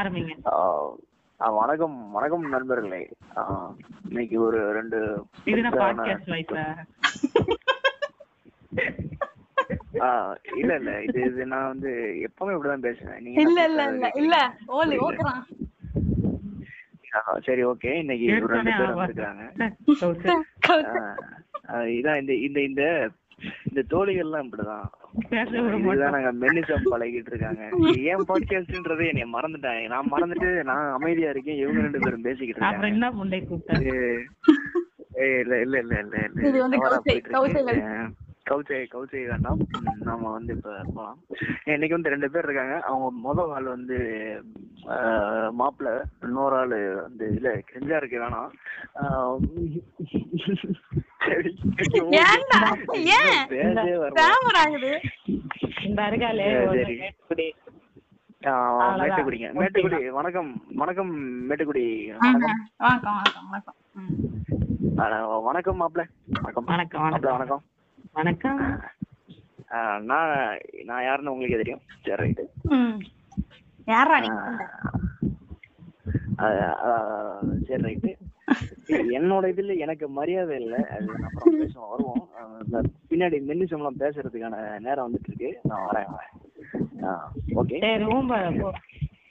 ஆரம்பிங்க. வணக்கம் வணக்கம் நண்பர்களே. இன்னைக்கு ஒரு ரெண்டு இல்ல இல்ல இது இது நான் வந்து எப்பவுமே இப்படிதான் பேசுவேன். நீங்க இல்ல இல்ல இல்ல இல்ல? ஓலி ஆ, சரி ஓகே. இன்னைக்கு ரெண்டு பேர் வந்திருக்காங்க. இதான் இந்த இந்த இந்த இந்த தோழிகள்லாம் இப்படிதான். நாங்க மென்னிசம் பழகிட்டு இருக்காங்க. ஏன் பாட்காஸ்ட்ன்றதே என்னைய மறந்துட்டாங்க நான் மறந்துட்டு நான் அமைதியா இருக்கேன். இவங்க ரெண்டு பேரும் பேசிக்கிட்டு இருக்காங்க. என்ன ஏய், இல்ல இல்ல இல்ல இல்ல. கவுச்சை கவுச்சை வேண்டாம். நாம வந்து இப்ப போலாம். இன்னைக்கு வந்து ரெண்டு பேர் இருக்காங்க. அவங்க முதல் ஆள் வந்து மாப்பிள்ளை இன்னொரு ஆளு வந்து இல்ல கெஞ்சா இருக்கு வேணாம். மேட்டுக்குடிங்க. மேட்டுக்குடி வணக்கம். வணக்கம் மேட்டுக்குடி. வணக்கம். வணக்கம் வணக்கம் மாப்பிள்ளை வணக்கம் வணக்கம். மாப்பிள்ளை வணக்கம். வணக்கம். நான் நான் யாருன்னு உங்களுக்கு தெரியும். சரி ரைட்டு நீ சரி ரைட்டு என்னோட இதுல எனக்கு மரியாதை இல்லை. அது அப்புறம் பேசுவோம் வருவோம். பின்னாடி மென்னிசம்லாம் பேசுறதுக்கான நேரம் வந்துட்டு இருக்கு. நான் வரேன் வரேன். ஓகே.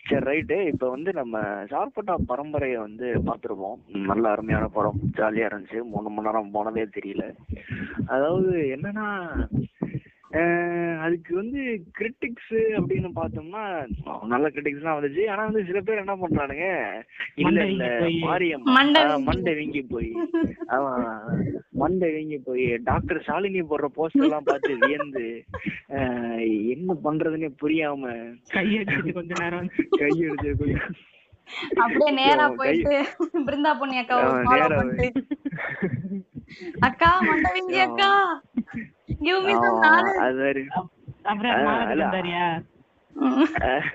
சரி ரைட்டு. இப்போ வந்து நம்ம சார்பட்டா பரம்பரையை வந்து பார்த்துருப்போம் நல்ல அருமையான படம் ஜாலியாக இருந்துச்சு. மூணு மணி நேரம் போனதே தெரியல. அதாவது என்னன்னா அதுக்கு வந்து கிரிட்டிக்ஸ் அப்படின்னு பார்த்தோம்னா நல்ல கிரிட்டிக்ஸ்லாம் வந்துச்சு. ஆனா வந்து சில பேர் என்ன பண்றானுங்க? இல்ல மண்டை இல்ல வீங்கி. மாரியம் மண்டை வீங்கி. மண்டை வீங்கி போய். அவன் மண்டை வீங்கி போய். டாக்டர் ஷாலினி போடுற போஸ்டர் எல்லாம் பார்த்து வியந்து என்ன பண்றதுன்னே புரியாம. கையடிச்சிட்டு கொஞ்ச நேரம். கையெடுத்து கொஞ்சம் அப்படியே நேரா போயிட்டு பிருந்தா பொண்ணி அக்கா அக்கா மண்டவிங்கி அக்கா. கிவ் மீ சம் ஆமா, நாலேஜ் அது மாதிரி. அப்புறம் ஆ, மாலை அல்ல. தந்தாரியா அஹ்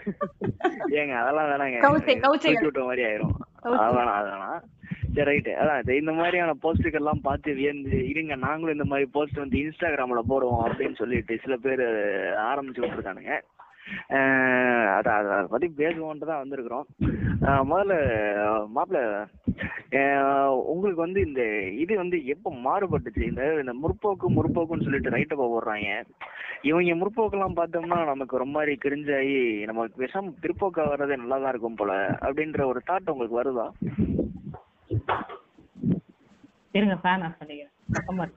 ஏங்க அதெல்லாம் வேணாங்க. கவுச்சை, விட்ட மாதிரி ஆயிரும். கவுச்சை. அது வேணாம் அது வேணாம். சரி ரைட்டு. அதான் இந்த மாதிரியான போஸ்ட்டுகள் எல்லாம் பார்த்து வியந்து இருங்க நாங்களும் இந்த மாதிரி போஸ்ட் வந்து இன்ஸ்டாகிராம்ல போடுவோம் அப்படின்னு சொல்லிட்டு சில பேர் ஆரம்பிச்சு விட்டுருக்கானுங்க. அதை அதை பத்தி பேசுவோன்ட்டு தான் வந்திருக்கிறோம். முதல்ல மாப்பிள்ள உங்களுக்கு வந்து இந்த இது வந்து எப்போ மாறுபட்டுச்சு? இந்த இந்த முற்போக்கு முற்போக்குன்னு சொல்லிட்டு ரைட்டை போடுறாங்க. இவங்க முற்போக்கெல்லாம் பார்த்தோம்னா நமக்கு ரொம்ப மாதிரி கிரிஞ்சாகி நமக்கு விஷம் பிற்போக்கா வர்றதே நல்லா தான் இருக்கும் போல அப்படின்ற ஒரு தாட் உங்களுக்கு வருதா? இருங்க ஃபேன் ஆஃப் பண்ணிக்கிறேன்.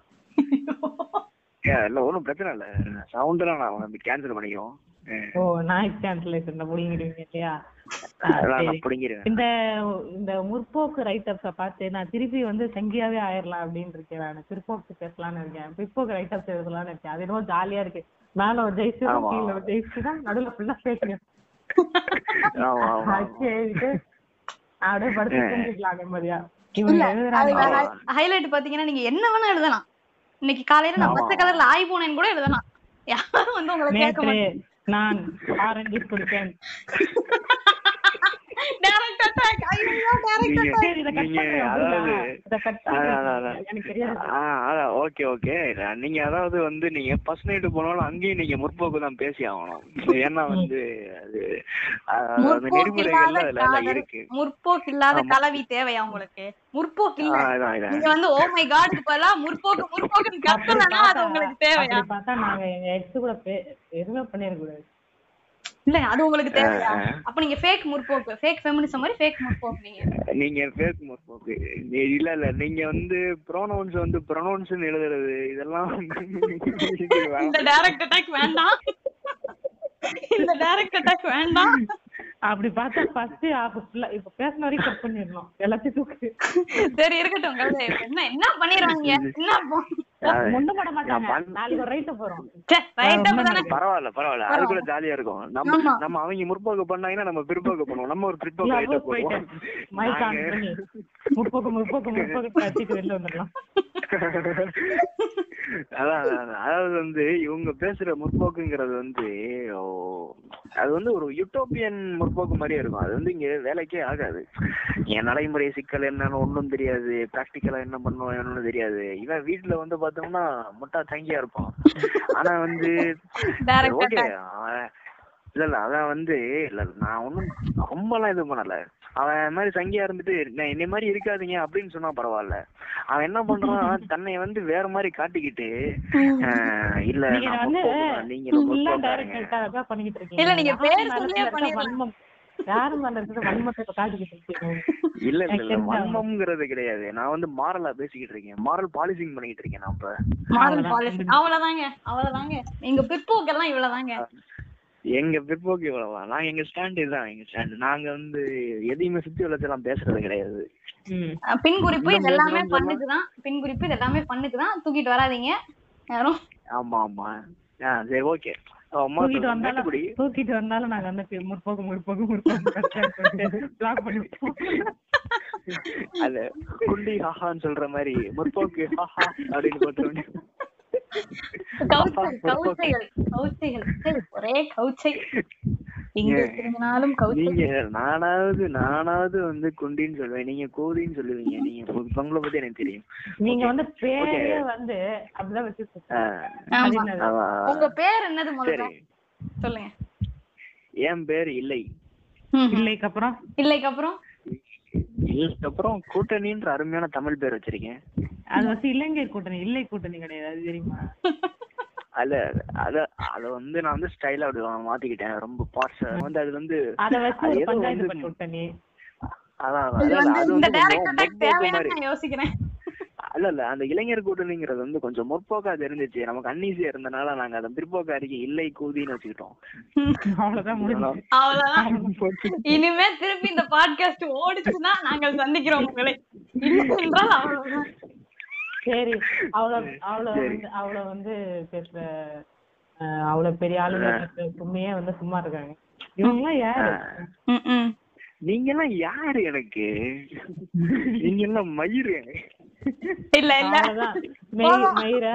இல்லை ஒன்றும் பிரச்சனை இல்லை. சவுண்டெல்லாம் நான் கேன்சல் பண்ணிக்குவோம் அஹ் ஓ நாய்ஸ் கேன்சலேஷன் முடிங்கிடுவீங்க இல்லையா? நான் இந்த இந்த முற்போக்கு ரைட்டப்ஸ பார்த்து நான் திருப்பி வந்து செங்கியாவே ஆயிரலாம் அப்படின்னு இருக்கேன் நான். பிற்போக்கு பேசலாம்னு இருக்கேன். பிற்போக்கு ரைட்டப்ஸ் எழுதலாம்னு இருக்கேன். அது என்னமோ ஜாலியா இருக்கு. மேல ஒரு ஜெயிச்சு. கீழே ஒரு ஜெயிச்சு தான். நடுவுல ஃபுல்லா பேசுறேன் அப்படியே படுத்து தூங்கிக்கலாம் நிம்மதியா. ஹைலைட் பாத்தீங்கன்னா நீங்க என்ன வேணா எழுதலாம். இன்னைக்கு காலையில நான். பச்சை கலர்ல ஆய் போனேன்னு கூட எழுதலாம். யாரும் வந்து உங்களை கேட்க மாட்டாங்க நான் ஆரஞ்சு குடித்தேன் ஓகே ஓகே நீங்க அதாவது வந்து நீங்க ஃபர்ஸ்ட் போனாலும் அங்கேயும் நீங்க முற்போக்கு தான் பேசி ஆகணும். ஏன்னா வந்து அது காதல் இருக்கு. முற்போக்கு இல்லாத. கலவி தேவையா உங்களுக்கு? முற்போக்கு இல்ல. நீங்க வந்து ஓ மை பதிலா முற்போக்கு முற்போக்குன்னு அப்படி கத்தலன்னா அது உங்களுக்கு தேவையா? பார்த்தா நாங்க எங்க எக்ஸ் கூட எதுவுமே பண்ணிருக்க கூடாது இல்ல அது உங்களுக்கு தேவையா. அப்ப நீங்க ஃபேக் முற்போக்கு ஃபேக் ஃபெமினிசம் மாதிரி ஃபேக் முற்போக்கு நீங்க. நீங்க பேக் முற்போக்கு. இல்ல இல்ல நீங்க வந்து ப்ரோனவுன்ஸ் வந்து ப்ரொனவுன்ஸ் எழுதுறது இதெல்லாம். இந்த டைரக்ட் அட்டாக் வேண்டாம். இந்த டைரக்ட் அட்டாக் வேண்டாம். அப்படி பார்த்தா ஃபர்ஸ்ட் ஆஃப் ஃபுல்லா இப்ப பேசின வரைக்கும் கட் பண்ணிடணும். எல்லாத்தையும் தூக்கு. சரி இருக்கட்டும் என்ன என்ன பண்ணிடுவாங்க என்ன பரவாயில்ல பரவாயில்ல. அது கூட ஜாலியா இருக்கும். நம்ம. நம்ம அவங்க முற்போக்கு பண்ணாங்கன்னா நம்ம பிற்போக்கு பண்ணுவோம். நம்ம ஒரு பிற்போக்கு முற்போக்கு முற்போக்கு முற்போக்கு அதான். அதாவது வந்து இவங்க பேசுற முற்போக்குங்கிறது வந்து ஓ, அது வந்து ஒரு யூட்டோப்பியன் முற்போக்கு மாதிரியே இருக்கும். அது வந்து இங்க வேலைக்கே ஆகாது. என் நடைமுறை சிக்கல் என்னன்னு ஒண்ணும் தெரியாது. பிராக்டிக்கலா என்ன பண்ணுவோம் என்னன்னு தெரியாது. இவன் வீட்டுல வந்து பார்த்தோம்னா முட்டா தங்கியா இருப்பான் ஆனா வந்து ஓகே இல்ல இல்ல அவன் வந்து இல்ல இல்ல, நான் ஒண்ணும் ரொம்பலாம் இது பண்ணல. அவன் மாதிரி சங்கியா இருந்துட்டு நான் என்னை மாதிரி இருக்காதீங்க அப்படின்னு சொன்னா பரவாயில்ல. அவன் என்ன பண்றான் தன்னை வந்து வேற மாதிரி காட்டிக்கிட்டு ஆஹ், இல்ல நீங்க பண்ணிக்கிட்டு இருக்கீங்க. யாரும் இல்ல இல்ல இல்ல. வன்மம்ங்கிறது கிடையாது. நான் வந்து மாரலா பேசிக்கிட்டு இருக்கேன். மாரல் பாலிசிங் பண்ணிக்கிட்டு இருக்கேன் நான் இப்ப. மாரல் அவ்வளவுதான். பாலிசி அவ்வளவுதாங்க. அவ்வளவுதாங்க. எங்க பிற்போக்கெல்லாம் இவ்வளவுதாங்க. எங்க பிற்போக்கு இவ்வளவுதான். நாங்க எங்க ஸ்டாண்ட் இதுதான் எங்க ஸ்டாண்ட் நாங்க வந்து எதையுமே சுத்தி வளர்ச்செல்லாம் பேசுறது கிடையாது. பின் குறிப்பு இது எல்லாமே பண்ணுக்குதான் பின் குறிப்பு இது எல்லாமே பண்ணுக்குதான் தூக்கிட்டு வராதீங்க. யாரும்? ஆமா ஆமா. ஆ சரி ஓகே. தூக்கிட்டு வந்தாலும் தூக்கிட்டு வந்தாலும் நாங்க வந்து முற்போக்கு முற்போக்கு முற்போக்கு பிளாக் பண்ணி விட்டுருவோம். அது குண்டி ஹாஹான்னு சொல்ற மாதிரி முற்போக்கு ஹாஹா அப்படின்னு போட்டு ஒரே கவுச்சை நீங்க நானாவது நானாவது வந்து குண்டின்னு சொல்லுவேன். நீங்க கோதின்னு சொல்லுவீங்க. நீங்க உங்களை பத்தி எனக்கு தெரியும். நீங்க. வந்து பேரே அப்படிதான் வச்சு. உங்க பேர் என்னது முதல்ல? சொல்லுங்க. என் பேர் இல்லை. இல்லைக்கு அப்புறம் இல்லைக்கு அப்புறம் இதுக்கப்புறம் கூட்டணின்ற அருமையான தமிழ் பேர் வச்சிருக்கேன். அது வந்து இளைஞர் கூட்டணி இல்லை கூட்டணி கிடையாது அது தெரியுமா? அல்ல அத அத வந்து நான் வந்து ஸ்டைலா அப்படி மாத்திக்கிட்டேன் ரொம்ப பாஸ் வந்து அது வந்து அத வச்சு ஒரு பஞ்சாயத்து பண்ணி கூட்டணி யோசிக்கிறேன். இல்ல இல்ல அந்த இளைஞர் கூட்டணிங்கிறது வந்து கொஞ்சம் முற்போக்கா தெரிஞ்சிச்சு. நமக்கு அன்னீசியா இருந்தனால நாங்க அதை பிற்போக்கு அறிக்கை இல்லை கூதின்னு வச்சுக்கிட்டோம். அவ்வளவுதான் அவ்வளவுதான். இனிமே திருப்பி இந்த பாட்காஸ்ட் ஓடிச்சுன்னா நாங்கள் சந்திக்கிறோம் உங்களை. இல்லை என்றால் அவ்வளவுதான். சரி. அவ்வளவு அவ்வளவு. வந்து அவ்வளவு வந்து பேசுற அஹ், அவ்வளவு பெரிய ஆளுங்க சும்மையே வந்து சும்மா இருக்காங்க. இவங்க எல்லாம் யாரு? ம், ம். நீங்க எல்லாம் யாரு எனக்கு? நீங்க எல்லாம் மயிறு. இல்ல இல்ல. மயிர் மயிர?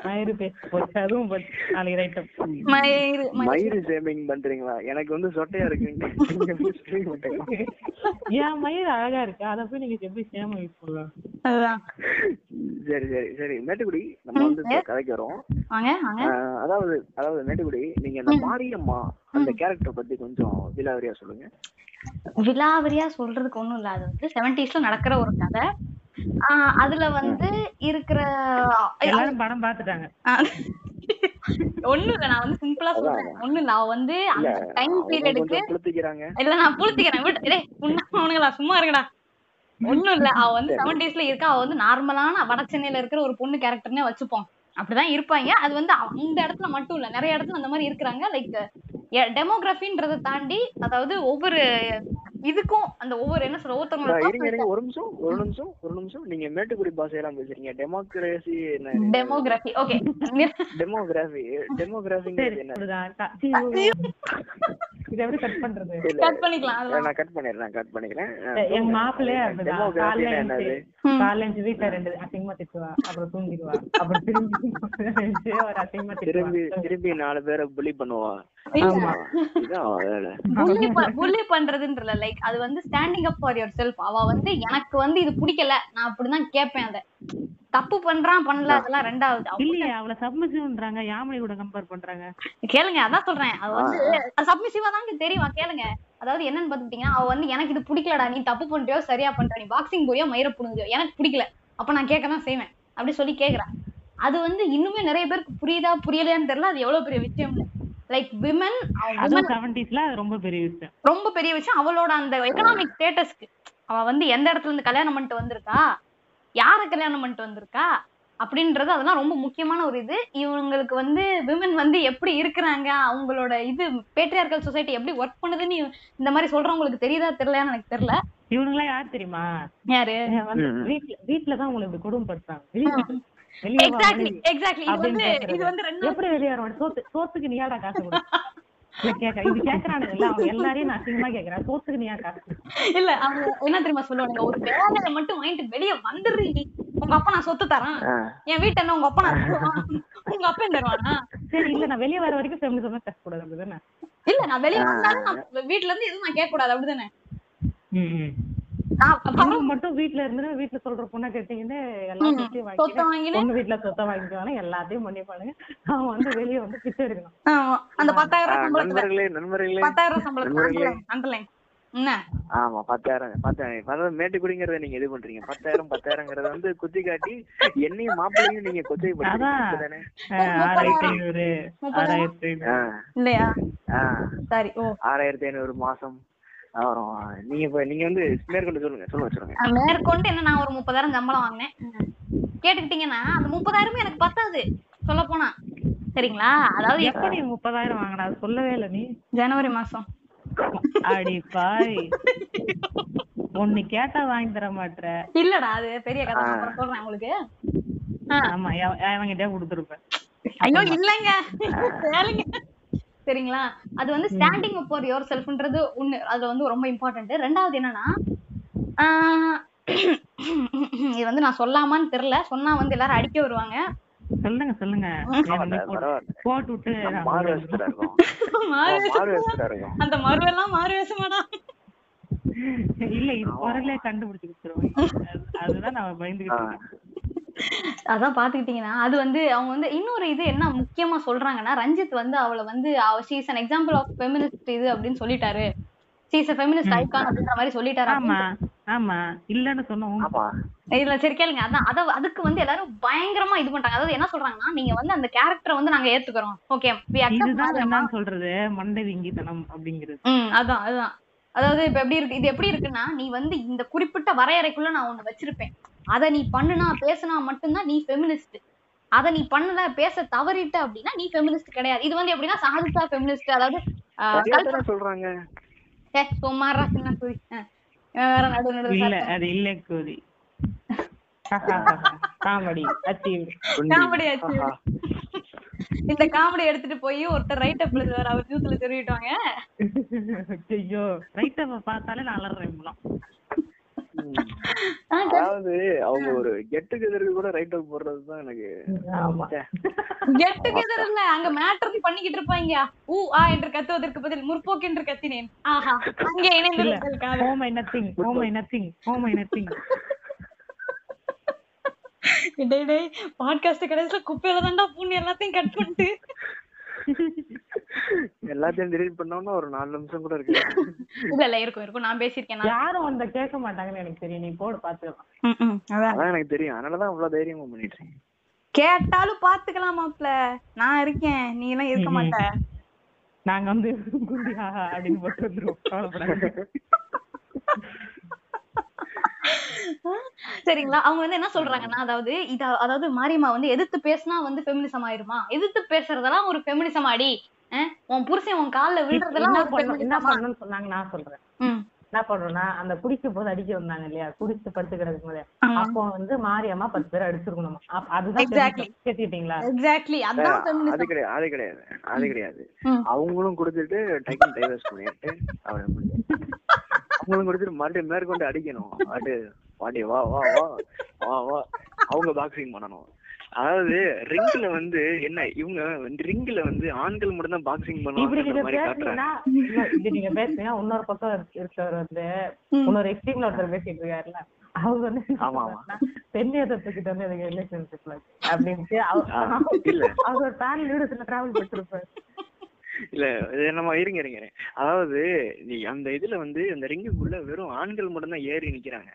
மயிறு பேச போச்சு அதுவும் போச்சு. நாளைக்கு ரைட்டம் மயிறு மயிறு. மயிறு சேமிங் பண்றீங்களா? எனக்கு வந்து சொட்டையா இருக்கு? ஏன் மயிர் அழகா இருக்கு? அத போய் நீங்க எப்படி அதுதான். சரி சரி சரி. மேட்டுக்குடி நம்ம வந்து கதைக்கு வரோம். அதாவது அதாவது மேட்டுக்குடி நீங்க இந்த மாரியம்மா அந்த கேரக்டர் பத்தி கொஞ்சம் விலாவரியா சொல்லுங்க. விலாவரியா சொல்றதுக்கு ஒண்ணும் இல்ல. அது வந்து செவன்டிஸ்ல நடக்கிற ஒரு கதை. ஆஹ் அதுல வந்து இருக்கிற எல்லாரும் படம் பாத்துட்டாங்க ஆஹ் ஒண்ணும் இல்ல நான் வந்து சிம்பிளா சொல்றேன். இல்ல அவ வந்து அந்த டைம் பீரியடுக்கு இல்ல நான் புளுத்திக்கிறேன். விட்டு டேய் உண்மைங்களா சும்மா இருங்கடா. ஒண்ணும் இல்ல அவ வந்து செவன்டிஸ்ல இருக்கா அவ வந்து நார்மலான வட சென்னையில இருக்கிற ஒரு பொண்ணு கேரக்டர்னே வச்சுப்போம். அப்படிதான் இருப்பாங்க. அது வந்து இந்த இடத்துல மட்டும் இல்ல நிறைய இடத்துல அந்த மாதிரி இருக்கிறாங்க. லைக் டெமோகிராஃபின்றதை தாண்டி அதாவது ஒவ்வொரு இதுக்கும் அந்த ஒவ்வொரு என்ன சொல்ற இருங்க ஒரு நிமிஷம் ஒரு நிமிஷம் ஒரு நிமிஷம். நீங்க மேட்டுக்குடி பாஷையெல்லாம் பேசுறீங்க. டெமோக்ரஸி என்ன? டெமோகிராஃபி ஓகே டெமோகிராஃபி டெமோகிராஃபிங்கிறது என்ன? கட் பண்றது? கட் பண்ணிக்கலாம் நான் கட் பண்ணிடுறேன் கட் பண்ணிக்கிறேன். எங்க அப்படிதான். டெமோகிராஃபி என்னது? வீட்டுல ரெண்டு அசிங்கமா திட்டுவா அப்புறம் தூங்கிடுவா அப்புறம் திரும்பி ஒரு அசிங்கமா திரும்பி திரும்பி நாலு பேரை புலி பண்ணுவா. அவ பண்றதுன்றல லைக் அது வந்து standing up for yourself அவ வந்து எனக்கு வந்து இது பிடிக்கல. நான் அப்படிதான் கேட்பேன் அத. தப்பு பண்றான் பண்ணல அதெல்லாம் ரெண்டாவது. அவ- இல்லையே அவள சப்மிசிவ்ன்றாங்க யாமினி கூட கம்பேர் பண்றாங்க. கேளுங்க அதான் சொல்றேன். அது வந்து சப்மிசிவா தாங்க தெரியும். கேளுங்க. அதாவது என்னன்னு பாத்துக்கிட்டீங்கன்னா அவ வந்து எனக்கு இது பிடிக்கலடா. நீ தப்பு பண்றியோ சரியா பண்ற நீ பாக்ஸிங் போறியோ மயிர புடுங்கியோ எனக்கு பிடிக்கல. அப்ப நான் கேட்க தான் செய்வேன். அப்படி சொல்லி கேக்குறேன். அது வந்து இன்னுமே நிறைய பேருக்கு புரியுதா புரியலையான்னு தெரியல. அது எவ்வளவு பெரிய விஷயம் லைக் விமன் செவன்டிஸ்ல அது ரொம்ப பெரிய விஷயம். ரொம்ப பெரிய விஷயம். அவளோட அந்த எக்கனாமிக் ஸ்டேட்டஸ்க்கு அவ வந்து எந்த இடத்துல இருந்து கல்யாணம் பண்ணிட்டு வந்திருக்கா? யார கல்யாணம் பண்ணிட்டு வந்திருக்கா? அப்படின்றது அதெல்லாம் ரொம்ப முக்கியமான ஒரு இது. இவங்களுக்கு வந்து விமன் வந்து எப்படி இருக்கிறாங்க? அவங்களோட இது பேட்ரியார்கல் சொசைட்டி எப்படி ஒர்க் பண்ணுதுன்னு இந்த மாதிரி சொல்றவங்களுக்கு தெரியுதா தெரியலையான்னு எனக்கு தெரியல. இவனுங்களாம் யார் தெரியுமா? யாரு? வீட்டுல தான் உங்களை இப்படி வா, எக்ஸாக்ட்லி. எக்ஸாக்ட்லி இது வந்து பேசுறது. இது வந்து ரெண்டு எப்படி வெளிய வர சோத்து சோத்துக்கு நீயாடா காசு கொடு? இல்ல கேக்க இது கேக்குறானுங்க இல்ல அவங்க எல்லாரையும் நான் அசிங்கமா கேக்குறேன். சோத்துக்கு நீயா காசு இல்ல அவங்க என்ன தெரியுமா சொல்லுவாங்க? ஒரு வேலையை மட்டும் வாங்கிட்டு வெளிய வந்துடுறீ. உங்க அப்பா நான் சொத்து தரேன். என் வீட்டு என்ன உங்க அப்பா நான் உங்க அப்பா தருவானா? சரி இல்ல நான் வெளிய வர வரைக்கும் செம்ம காசு கூடாது அப்படிதானே? இல்ல நான் வெளிய வந்தாலும் நான் வீட்ல இருந்து எதுவும் நான் கேட்க கூடாது அப்படிதானே மட்டும் வீட்ல இருந்து வீட்ல சொல்ற பொண்ணை கேட்டீங்கன்னு எல்லா ம். சொத்தையும் சொத்தை வாங்கிட்டு வாங்கினு? பொண்ணு வீட்ல சொத்தை வாங்கிக்குவாங்க எல்லாத்தையும் பண்ணிப்பானுங்க அவன் வந்து வெளிய வந்து பிச்சை எடுக்கணும். ஆமா. அந்த பத்தாயிரம் சம்பளத்துல. நண்பர்களே நண்பர்களே. பத்தாயிரம் சம்பளத்துல. ஆமா பத்தாயிரம் பத்தாயிரம். அதாவது மேட்டுக்குடிங்கிறத நீங்க இது பண்றீங்க. பத்தாயிரம் பத்தாயிரங்கிறத வந்து குத்தி காட்டி என்னையும் மாப்பிள்ளையும் நீங்க கொச்சை ஆறாயிரத்தி ஐநூறு மாசம். அப்புறம் நீங்க இப்ப நீங்க வந்து மேற்கொண்டு சொல்லுங்க சொல்லுங்க சொல்லுங்க. மேற்கொண்டு என்ன நான் ஒரு முப்பதாயிரம் சம்பளம் வாங்கினேன். கேட்டுக்கிட்டீங்கன்னா அந்த முப்பதாயிரமும் எனக்கு பத்தாது. சொல்ல போனா. சரிங்களா? அதாவது எப்ப நீ முப்பதாயிரம் வாங்கின? அது சொல்லவே இல்ல நீ. ஜனவரி மாசம். அடி பாய் ஒண்ணு கேட்டா வாங்கி தர மாட்ற. இல்லடா அது பெரிய கதை. அப்புறம் சொல்றேன் உங்களுக்கு. ஆமா அவங்கிட்டே கொடுத்துருப்பேன். ஐயோ இல்லைங்க. சரிங்களா? அது வந்து ஸ்டாண்டிங் அப் ஃபார் யுவர் செல்ஃப்ன்றது ஒண்ணு. அது வந்து ரொம்ப இம்பார்ட்டன்ட் ரெண்டாவது என்னன்னா ஆஹ் இது வந்து நான் சொல்லாமான்னு தெரியல. சொன்னா வந்து எல்லாரும் அடிக்க வருவாங்க. சொல்லுங்க சொல்லுங்க. போட்டு- விட்டு அந்த மறுவெல்லாம் மாறு வேஷமாடா இல்ல இது குரலே கண்டுபிடிச்சு அதுதான் நான் பயந்துகிட்டு இருக்கேன். அதான் பாத்துக்கிட்டீங்கன்னா அது வந்து அவங்க வந்து இன்னொரு இது என்ன முக்கியமா சொல்றாங்கன்னா ரஞ்சித் வந்து அவளை வந்து she's an example of feminist இது அப்படின்னு சொல்லிட்டாரு. ஷீஸ் ஃபெமினிஸ்ட் ஐகான் அப்படின்ற மாதிரி சொல்லிட்டாரு ஆமா ஆமா. இல்லன்னு சொன்னோம். ஆமா. இல்ல சரி கேளுங்க. அதான் அத அதுக்கு வந்து எல்லாரும் பயங்கரமா இது பண்றாங்க அதாவது என்ன சொல்றாங்கன்னா நீங்க வந்து அந்த கேரக்டரை வந்து நாங்க ஏத்துக்கிறோம். ஓகே இதுதான் என்னன்னு சொல்றது? மண்டை விங்கித்தனம் அப்படிங்கிறது. ம் அதான் அதான். அதாவது இப்ப எப்படி இருக்கு இது எப்படி இருக்குன்னா நீ வந்து இந்த குறிப்பிட்ட வரையறைக்குள்ள நான் ஒண்ணு வச்சிருப்பேன். அத நீ பண்ணுனா பேசுனா மட்டும்தான் நீ ஃபெமினிஸ்ட் அத நீ பண்ணல பேச தவறிட்ட அப்படின்னா நீ ஃபெமினிஸ்ட் கிடையாது. இது வந்து எப்படின்னா சாதிசா ஃபெமினிஸ்ட் அதாவது சொல்றாங்க. ஏ, சின்ன குறி வேற நடு நடு இல்ல அது இல்ல கோதி காமெடி. காமெடி. இந்த காமெடி எடுத்துட்டு போய் ஒருத்தர் ரைட் அப்ல அவர் நியூஸ்ல சொல்லிட்டாங்க ஐயோ ரைட்ட பார்த்தாலே நான் அலறேன். அதாவது அவங்க ஒரு கெட் டுகெதருக்கு கூட ரைட் அப் போடுறதுதான் எனக்கு ஆமா. கெட் டுகெதர் இல்ல அங்க மேட்டர் பண்ணிக்கிட்டு இருப்பாங்க. ஊ ஆ என்று கத்துவதற்கு பதில் முற்போக்கு என்று கத்தினேன். ஆஹா அங்கே இல்ல இணைந்திருக்காது home nothing home nothing home nothing டேய் டேய் பாட்காஸ்ட் கடைசில குப்பையில தான்டா பூண்டு எல்லாத்தையும் கட் பண்ணிட்டு. எல்லாத்தையும் delete பண்ணோம்னா ஒரு நாலு நிமிஷம் கூட இருக்கு இல்ல இல்ல இருக்கும் இருக்கும். நான் பேசியிருக்கேன் நான் யாரும் வந்த கேட்க மாட்டாங்கன்னு எனக்கு தெரியும். நீ போடு பாத்துக்கலாம். ம், ம், அதான். எனக்கு தெரியும். அதனாலதான் அவ்வளவு தைரியமா பண்ணிட்டு இருக்கேன். கேட்டாலும் பாத்துக்கலாம் மாப்ள நான் இருக்கேன். நீ எல்லாம் இருக்க மாட்ட. நாங்க வந்து குண்டி ஆஹா அப்படின்னு போட்டு வந்துருவோம். சரிங்களா? அவங்க வந்து என்ன சொல்றாங்கன்னா அதாவது இத அதாவது மாரியம்மா வந்து எதிர்த்து பேசினா வந்து ஃபெமினிசம் ஆயிருமா? எதிர்த்து பேசுறதெல்லாம் ஒரு ஃபெமினிசம் ஆடி. உன் புருஷன் உன் கால்ல விழுறதெல்லாம் என்ன பண்ணணும்னு சொன்னாங்க நான் சொல்றேன். ம். என்ன பண்றோம்னா அந்த குடிக்கும் போது அடிக்க வந்தாங்க இல்லையா? குடிச்சு படுத்து கிடக்கும் போது. அப்போ வந்து மாரியம்மா பத்து பேர் அடிச்சிருக்கணும்? அதுதான் Exactly. கேட்டுட்டீங்களா எக்ஸாக்ட்லி அதான் அது கிடையாது அது கிடையாது அது கிடையாது. அவங்களும் கொடுத்துட்டு டைக்கன் டைவர்ஸ் பண்ணிட்டு அவரை அவங்களும் கொடுத்துட்டு மறுபடியும் மேற்கொண்டு அடிக்கணும். பாட்டு பாட்டி வா வா வா வா வா. அவங்க பாக்ஸிங் பண்ணணும். அதாவது ரிங்ல வந்து என்ன இவங்க வந்து ரிங்ல வந்து ஆண்கள் மட்டும் தான் பாக்ஸிங் பண்ணுவாங்க நீங்க பேசுனீங்கன்னா இன்னொரு- பக்கம் இருக்க- இருக்கவர் வந்து இன்னொரு எக்ஸ்ட்ரீம்ல ஒருத்தர் பேசிட்டு இருக்காருல்ல. அவங்க வந்து பெண் எதிர்த்துக்கிட்ட வந்து எனக்கு ரிலேஷன்ஷிப்ல அப்படின்ட்டு அவர் அவர் பேன் லீடர்ஸ்ல டிராவல் பண்ணிருப்பாரு இல்ல இது நம்ம இருங்க இருங்க. அதாவது நீ அந்த இதுல வந்து அந்த ரிங்குக்குள்ள வெறும் ஆண்கள் மட்டும் தான் ஏறி நிக்கிறாங்க.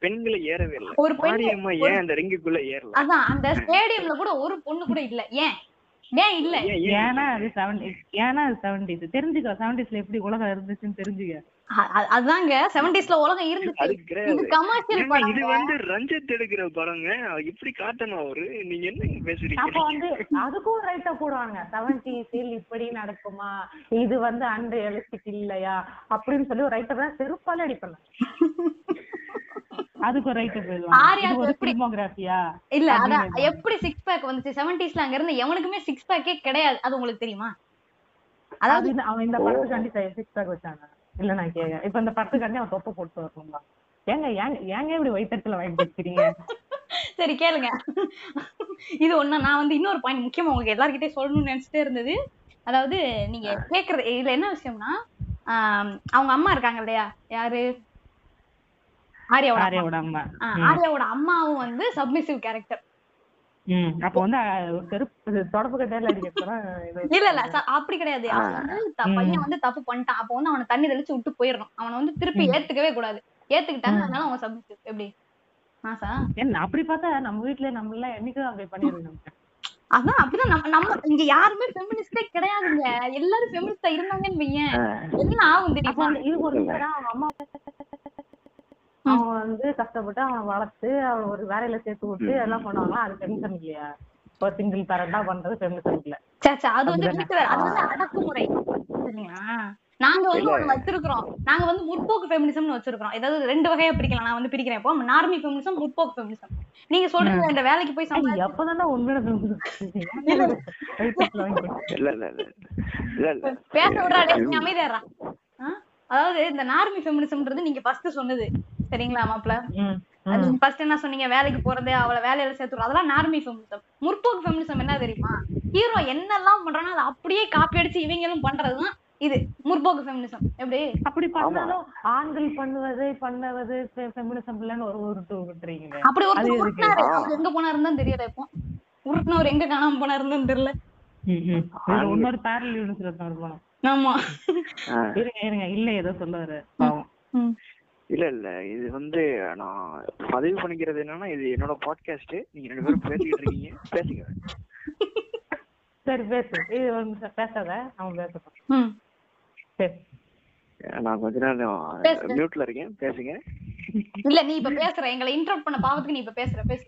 பெண்களை ஏறவே இல்ல. ஒரு பெண் மாரியம்மா ஏன் அந்த ரிங்குக்குள்ள ஏறல? அதான் அந்த ஸ்டேடியம்ல கூட ஒரு பொண்ணு கூட இல்ல. ஏன்? ஏன் இல்ல? ஏன் ஏன்? ஏன்னா அது செவன்டி ஏன்னா அது செவன்டிஸ் தெரிஞ்சுக்கோ செவன்டிஸ்ல எப்படி உலகம் இருந்துச்சுன்னு தெரிஞ்சுக்க. அதாங்க செவன்டிஸ்ல உலகம் இருந்துச்சு. அது இது கமர்ஷியல் படம் இது வந்து ரஞ்சித் எடுக்கிற படங்க. இப்படி காட்டணும் அவரு. நீங்க என்னங்க பேசுறீங்க? அப்ப வந்து அதுக்கும் ரைட்டா போடுவாங்க. செவன்டிஸில் இப்படி நடக்குமா? இது வந்து அன்ரியலிஸ்டிக் இல்லையா? அப்படின்னு சொல்லி ஒரு ரைட்டர் தான் செருப்பால அடிப்பாங்க. அதுக்கு ஒரு ரைட்டர் போயிடுவாங்க. ஆர்யா இது ஒரு எப்படி- பிலிமோகிராஃபியா இல்ல அதான் எப்படி சிக்ஸ் பேக் வந்துச்சு? செவன்டிஸ்ல அங்க இருந்து எவனுக்குமே சிக்ஸ் பேக்கே கிடையாது. அது உங்களுக்கு தெரியுமா? அதாவது அவன் இந்த படத்துக்காண்டி சிக்ஸ் பேக் வச்சாங்க. இல்ல நான் கேட்க இப்ப இந்த படத்துக்காண்டி அவன் தொப்பை போட்டு வரணும்பா ஏங்க ஏங்க ஏங்க இப்படி வயிற்றுல வாங்கி வச்சிருக்கீங்க சரி கேளுங்க. இது ஒண்ணு நான் வந்து இன்னொரு பாயிண்ட் முக்கியமா உங்களுக்கு எல்லார்கிட்டயும் சொல்லணும்னு நினைச்சிட்டே இருந்தது. அதாவது நீங்க கேக்குறது இதுல என்ன விஷயம்னா அவங்க அம்மா இருக்காங்க இல்லையா? யாரு? ஆர்யாவோட அம்மா. ஆர்யாவோட அம்மா. ஆர்யாவோட அம்மாவும் வந்து சப்மிசிவ் கேரக்டர் அப்ப வந்து செருப்பு தொடப்பு கட்டையில இல்ல இல்ல அப்படி கிடையாது. பையன் வந்து தப்பு பண்ணிட்டான். அப்போ வந்து அவனை தண்ணி தெளிச்சு விட்டு போயிடணும். அவனை வந்து திருப்பி. ஏத்துக்கவே கூடாது. ஏத்துக்கிட்டாங்க அதனால அவன் சப்மிசிவ் எப்படி? என்ன அப்படி பார்த்தா நம்ம வீட்ல நம்ம எல்லாம் என்னைக்கும் அப்படி பண்ணிருக்கோம் அதான் அப்படிதான். நம்ம நம்ம இங்க யாருமே ஃபெமினிஸ்டே கிடையாதுங்க. எல்லாரும் ஃபெமினிஸ்டா இருந்தாங்கன்னு வையேன். என்ன ஆகும் தெரியுமா? இது ஒரு நிமிஷம் அவங்க வந்து கஷ்டப்பட்டு அவனை வளர்த்து அவன் ஒரு வேலையில சேர்த்து விட்டு எல்லாம் பண்ணுவாங்களா அது ஃபெமினிசம் இல்லையா? ஒரு சிங்கிள் பேரண்டா பண்றது ஃபெமினிசம் இல்ல. சே, சே, அது வந்து அது வந்து அடக்குமுறை. நாங்க வந்து ஒண்ணு வச்சிருக்கிறோம். நாங்க வந்து முற்போக்கு ஃபெமினிசம்னு வச்சிருக்கிறோம். ஏதாவது ரெண்டு வகையா பிரிக்கலாம். நான் வந்து பிரிக்கிறேன். இப்போ நார்மி ஃபெமினிசம் முற்போக்கு ஃபெமினிசம் நீங்க சொல்றது இந்த வேலைக்கு போய் சம்பா எப்பதானே உண்மையான ஃபெமினிசம் இல்ல இல்ல. இல்ல இல்ல இல்ல பேச விடுறா டேய், நீ அமைதியாடுறா ஆ? அதாவது இந்த நார்மி ஃபெமினிசம்ன்றது நீங்க ஃபர்ஸ்ட் சொன்னது. சரிங்களா மாப்ள ஃபர்ஸ்ட் என்ன சொன்னீங்க? வேலைக்கு போறது அவளை வேலையில சேர்த்துறது அதெல்லாம் நார்மி ஃபெமினிசம் முற்போக்கு ஃபெமினிசம் என்ன தெரியுமா? ஹீரோ என்னெல்லாம் பண்றானோ அதை அப்படியே காப்பி அடிச்சு இவங்களும் பண்றதுதான் இது. முற்போக்கு ஃபெமினிசம் எப்படி? அப்படி பண்ணாலும் ஆண்கள் பண்ணுவது பண்ணுவது ஃபெமினிசம் இல்லைன்னு ஒரு உருட்டு உருட்டுறீங்க அப்படி எதுக்கு? உருட்டினாரு எங்க போனாருன்னு தான் தெரியல இப்போ. உருட்டினவர் எங்க காணாம போனாருன்னு தெரியல. இன்னொரு பேரல் போனோம் ஆமா. ஆ. இருங்க இருங்க. இல்ல ஏதோ சொல்லுவாரு. பாவம். ம். இல்ல இல்ல. இது வந்து நான் பதிவு பண்ணிக்கிறது என்னன்னா இது என்னோட பாட்காஸ்ட் நீங்க ரெண்டு பேரும் பேசிக்கிட்டு இருக்கீங்க. பேசுங்க. சரி பேசு. இது ஒரு நிமிஷம். பேசாத. அவன் பேசட்டும். சரி. நான் கொஞ்ச நேரம். மியூட்ல இருக்கேன். பேசுங்க. இல்ல நீ இப்ப பேசுற. எங்களை இன்டரப்ட் பண்ண பாவத்துக்கு நீ இப்ப பேசுற. பேசு.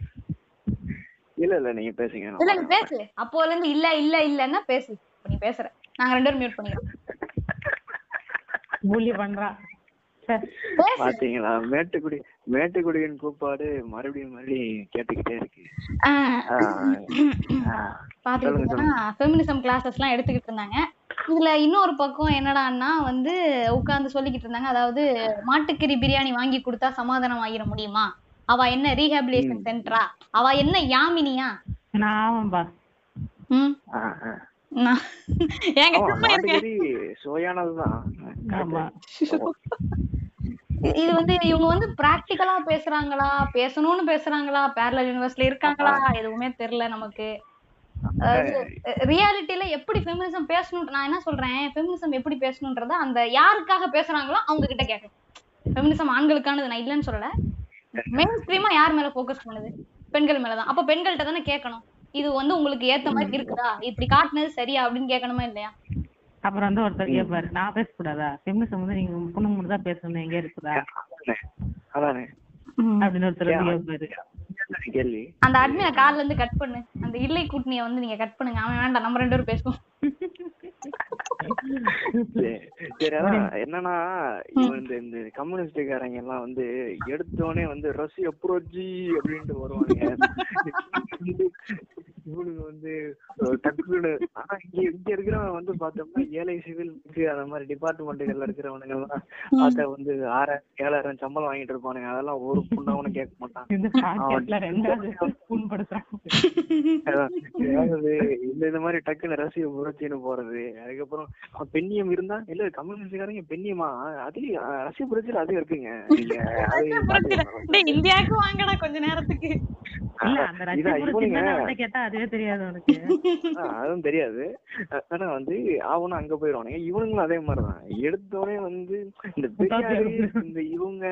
இல்ல இல்ல. நீங்க பேசுங்க. இல்ல நீ பேசு. அப்போல இருந்து இல்ல இல்ல இல்லன்னா பேசு. நீ பேசுற. நாங்க ரெண்டு பேரும் மியூட் பண்ணிக்கிறோம். பூலி பேசு. பாத்தீங்களா? மேட்டுக்குடி மேட்டுக்குடியின் கூப்பாடு மறுபடியும் மறுபடியும் கேட்டுக்கிட்டே இருக்கு. பாத்துக்கிட்டீங்கன்னா ஃபெமினிசம் கிளாஸஸ் எல்லாம் எடுத்துக்கிட்டு இருந்தாங்க. இதுல இன்னொரு பக்கம் என்னடான்னா வந்து உட்கார்ந்து சொல்லிக்கிட்டு இருந்தாங்க. அதாவது மாட்டுக்கறி பிரியாணி வாங்கி கொடுத்தா சமாதானம் ஆகிட முடியுமா? அவ என்ன ரீஹாபிலேஷன் சென்டரா அவ என்ன யாமினியா? நான் ஆமாம்பா. இது வந்து இவங்க வந்து பிராக்டிக்கலா பேசுறாங்களா? பேசணும்னு பேசுறாங்களா? பேரலல் யூனிவர்ஸ்ல இருக்காங்களா? எதுவுமே தெரியல நமக்கு. ரியாலிட்டியில எப்படி ஃபெமினிசம் பேசணும் நான் என்ன சொல்றேன்? ஃபெமினிசம் எப்படி பேசணும்ன்றத அந்த யாருக்காக பேசுறாங்களோ அவங்க கிட்ட கேட்கணும். ஃபெமினிசம் ஆண்களுக்கானது நான் இல்லைன்னு சொல்லல. மெயின் ஸ்ட்ரீமா யார் மேல ஃபோக்கஸ் பண்ணுது? பெண்கள் மேலதான். அப்ப பெண்கள்ட்ட தானே கேட்கணும். இது வந்து உங்களுக்கு ஏத்த மாதிரி இருக்குதா? இப்படி காட்டுனது சரியா அப்படின்னு கேட்கணுமா இல்லையா? அப்புறம் வந்து ஒருத்தர் கேட்பாரு நான் பேசக்கூடாதா? ஃபெமினிசம் வந்து நீங்க பொண்ணுங்க மட்டும் தான் பேசணும் எங்க இருக்குதா? அதானே, அப்படின்னு ஒருத்தர் கேட்பாரு அந்த அட்மினை கால்ல இருந்து கட் பண்ணு. அந்த இல்லை கூட்டணியை வந்து நீங்க கட் பண்ணுங்க. அவன் வேண்டாம் நம்ம ரெண்டு பேரும் பேசுவோம். என்னன்னா இவன் இந்த இந்த கம்யூனிஸ்டுக்காரங்க எல்லாம் வந்து எடுத்தோடனே வந்து ரஷ்ய புரட்சி அப்படின்ட்டு வருவானுங்க. வந்து இவனுங்க வந்து டக்குன்னு ஆனா இங்க இங்க இருக்கிறவன் வந்து பார்த்தோம்னா ஏழை சிவில் அந்த மாதிரி டிபார்ட்மெண்ட்டுகள்ல இருக்கிறவனுங்க எல்லாம் பார்த்தா வந்து ஆறாயிரம் ஏழாயிரம் சம்பளம் வாங்கிட்டு இருப்பானுங்க. அதெல்லாம் ஒரு புண்ணவனும் கேட்க மாட்டான். இந்த இந்த இந்த மாதிரி டக்குன்னு ரசிக புரட்சின்னு போறது. அதுக்கப்புறம் பெண்ணியம் இருந்தா இல்ல கம்யூனிஸ்ட்காரங்க பெண்ணியமா? அது அஹ், ரசிக புரட்சியில அது இருக்குங்க. அது இந்தியாவுக்கு வாங்கடா கொஞ்ச நேரத்துக்கு. இல்ல அந்த இதான் புரட்சி இவனுங்க என்னன்னு அதுவே தெரியாது உனக்கு. அதுவும் தெரியாது. ஆனா வந்து அவனும் அங்க போயிடுவானுங்க. இவனுங்களும் அதே மாதிரிதான். எடுத்தோடனே வந்து இந்த பெரியாரு இந்த இவங்க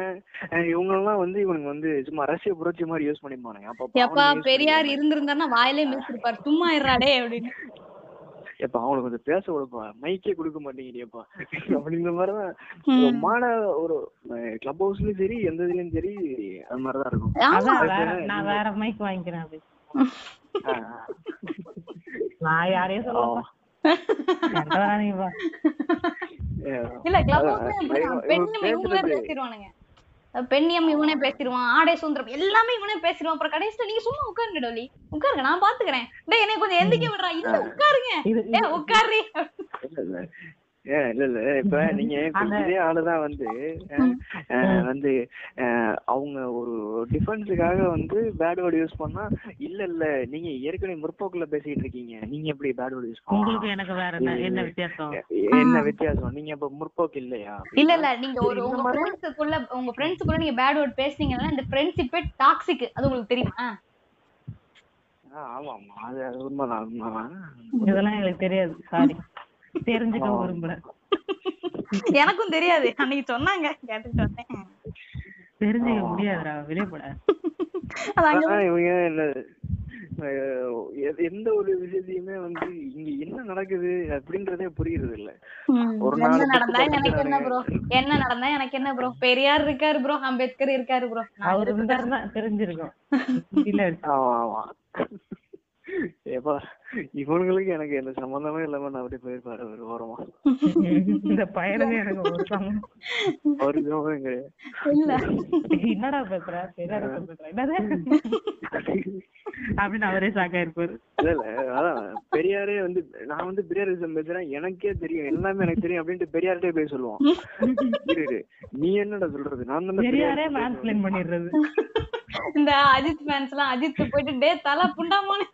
இவங்க எல்லாம் வந்து இவனுங்க வந்து சும்மா ரஷ்ய புரட்சி மாதிரி யூஸ் பண்ணிப்பானுங்க அப்ப பெரியார் இருந்திருந்தாருன்னா வாயிலே மிதிச்சிருப்பாரு. சும்மா இருறாடே அப்படின்னு. எப்ப அவனுக்கு கொஞ்சம் பேச விடுப்பா. மைக்கே கொடுக்க மாட்டேங்கிறியப்பா. அப்படிங்கிற மாதிரிதான். மான ஒரு கிளப் ஹவுஸ்லயும் சரி எந்த இதுலயும் சரி அது மாதிரிதான் இருக்கும். நான் வேற மைக் வாங்கிக்கிறேன் நான் யாரையும் ஆ. இல்ல கிளப் பேசிடுவானுங்க பெண்ணியம் இவனே பேசிடுவான் ஆடை சுதந்திரம் எல்லாமே இவனே பேசிடுவான் அப்புறம் கடைசியில நீங்க சும்மா உட்காருங்க டோலி உட்காருங்க நான் பாத்துக்கிறேன் டேய் என்னை கொஞ்சம் எந்திக்க விடுறா இல்ல உட்காருங்க உட்காரு இல்ல, இல்ல. இப்ப நீங்க இதே ஆளுதான் வந்து வந்து அவங்க ஒரு டிஃபென்ஸுக்காக வந்து பேட் வேர்டு யூஸ் பண்ணா இல்ல இல்ல. நீங்க ஏற்கனவே முற்போக்குல பேசிட்டு இருக்கீங்க. நீங்க எப்படி பேட் வேர்டு யூஸ் உங்களுக்கு எனக்கு வேற என்ன என்ன வித்தியாசம்? என்ன வித்தியாசம்? நீங்க இப்ப முற்போக்கு இல்லையா? இல்ல இல்ல. நீங்க ஒரு உங்க ஃப்ரெண்ட்ஸுக்குள்ள உங்க ஃப்ரெண்ட்ஸுக்குள்ள நீங்க பேட் வேர்ட் பேசுனீங்கன்னா இந்த ஃப்ரெண்ட்ஷிப்பே டாக்ஸிக் அது உங்களுக்கு தெரியுமா? ஆமா ஆமா அது அது உண்மைதான் உண்மைதான். இதெல்லாம் எங்களுக்கு தெரியாது. சாரி தெரிஞ்சுக்க விரும்பல. எனக்கும் தெரியாது. அன்னைக்கு சொன்னாங்க. கேட்டுட்டு வந்தேன். தெரிஞ்சுக்க முடியாதுடா. வெளியே போட. அது அங்க ஆனா இவங்க என்ன எந்த ஒரு விஷயத்தையுமே வந்து இங்க என்ன நடக்குது அப்படின்றதே புரியுறது இல்ல ஒரு நாள் நடந்தா எனக்கு என்ன ப்ரோ. என்ன நடந்தா எனக்கு என்ன ப்ரோ பெரியார் இருக்காரு ப்ரோ அம்பேத்கர் இருக்காரு ப்ரோ அவர் இருந்தாருன்னா தெரிஞ்சிருக்கும். இல்ல ஆமா ஆமா. ஏப்பா இவனுங்களுக்கு எனக்கு எந்த சம்பந்தமே இல்லாம நான் அப்படியே போயிருப்பாரு ஒரு ஓரமா. இந்த பையனுக்கு எனக்கு ஒரு சம்மந்தம் அவருக்கு சம்பந்தம் கிடையாது. இல்ல. என்னடா பேசுற? என்னது? அப்படின்னு அவரே சாக்கா இருப்பாரு இல்ல அதான் பெரியாரே வந்து நான் வந்து பெரியாரிசம் பேசுறேன் எனக்கே தெரியும் எல்லாமே எனக்கு தெரியும் அப்படின்ட்டு பெரியார்ட்டே போய் இரு, இரு. நீ என்னடா சொல்றது? நான் தானே பெரியாரே மேன்ஸ்பிளைன் பண்ணிடுறது. இந்த அஜித் ஃபேன்ஸ் எல்லாம் அஜித் போயிட்டு டே தலை புண்டாமோனே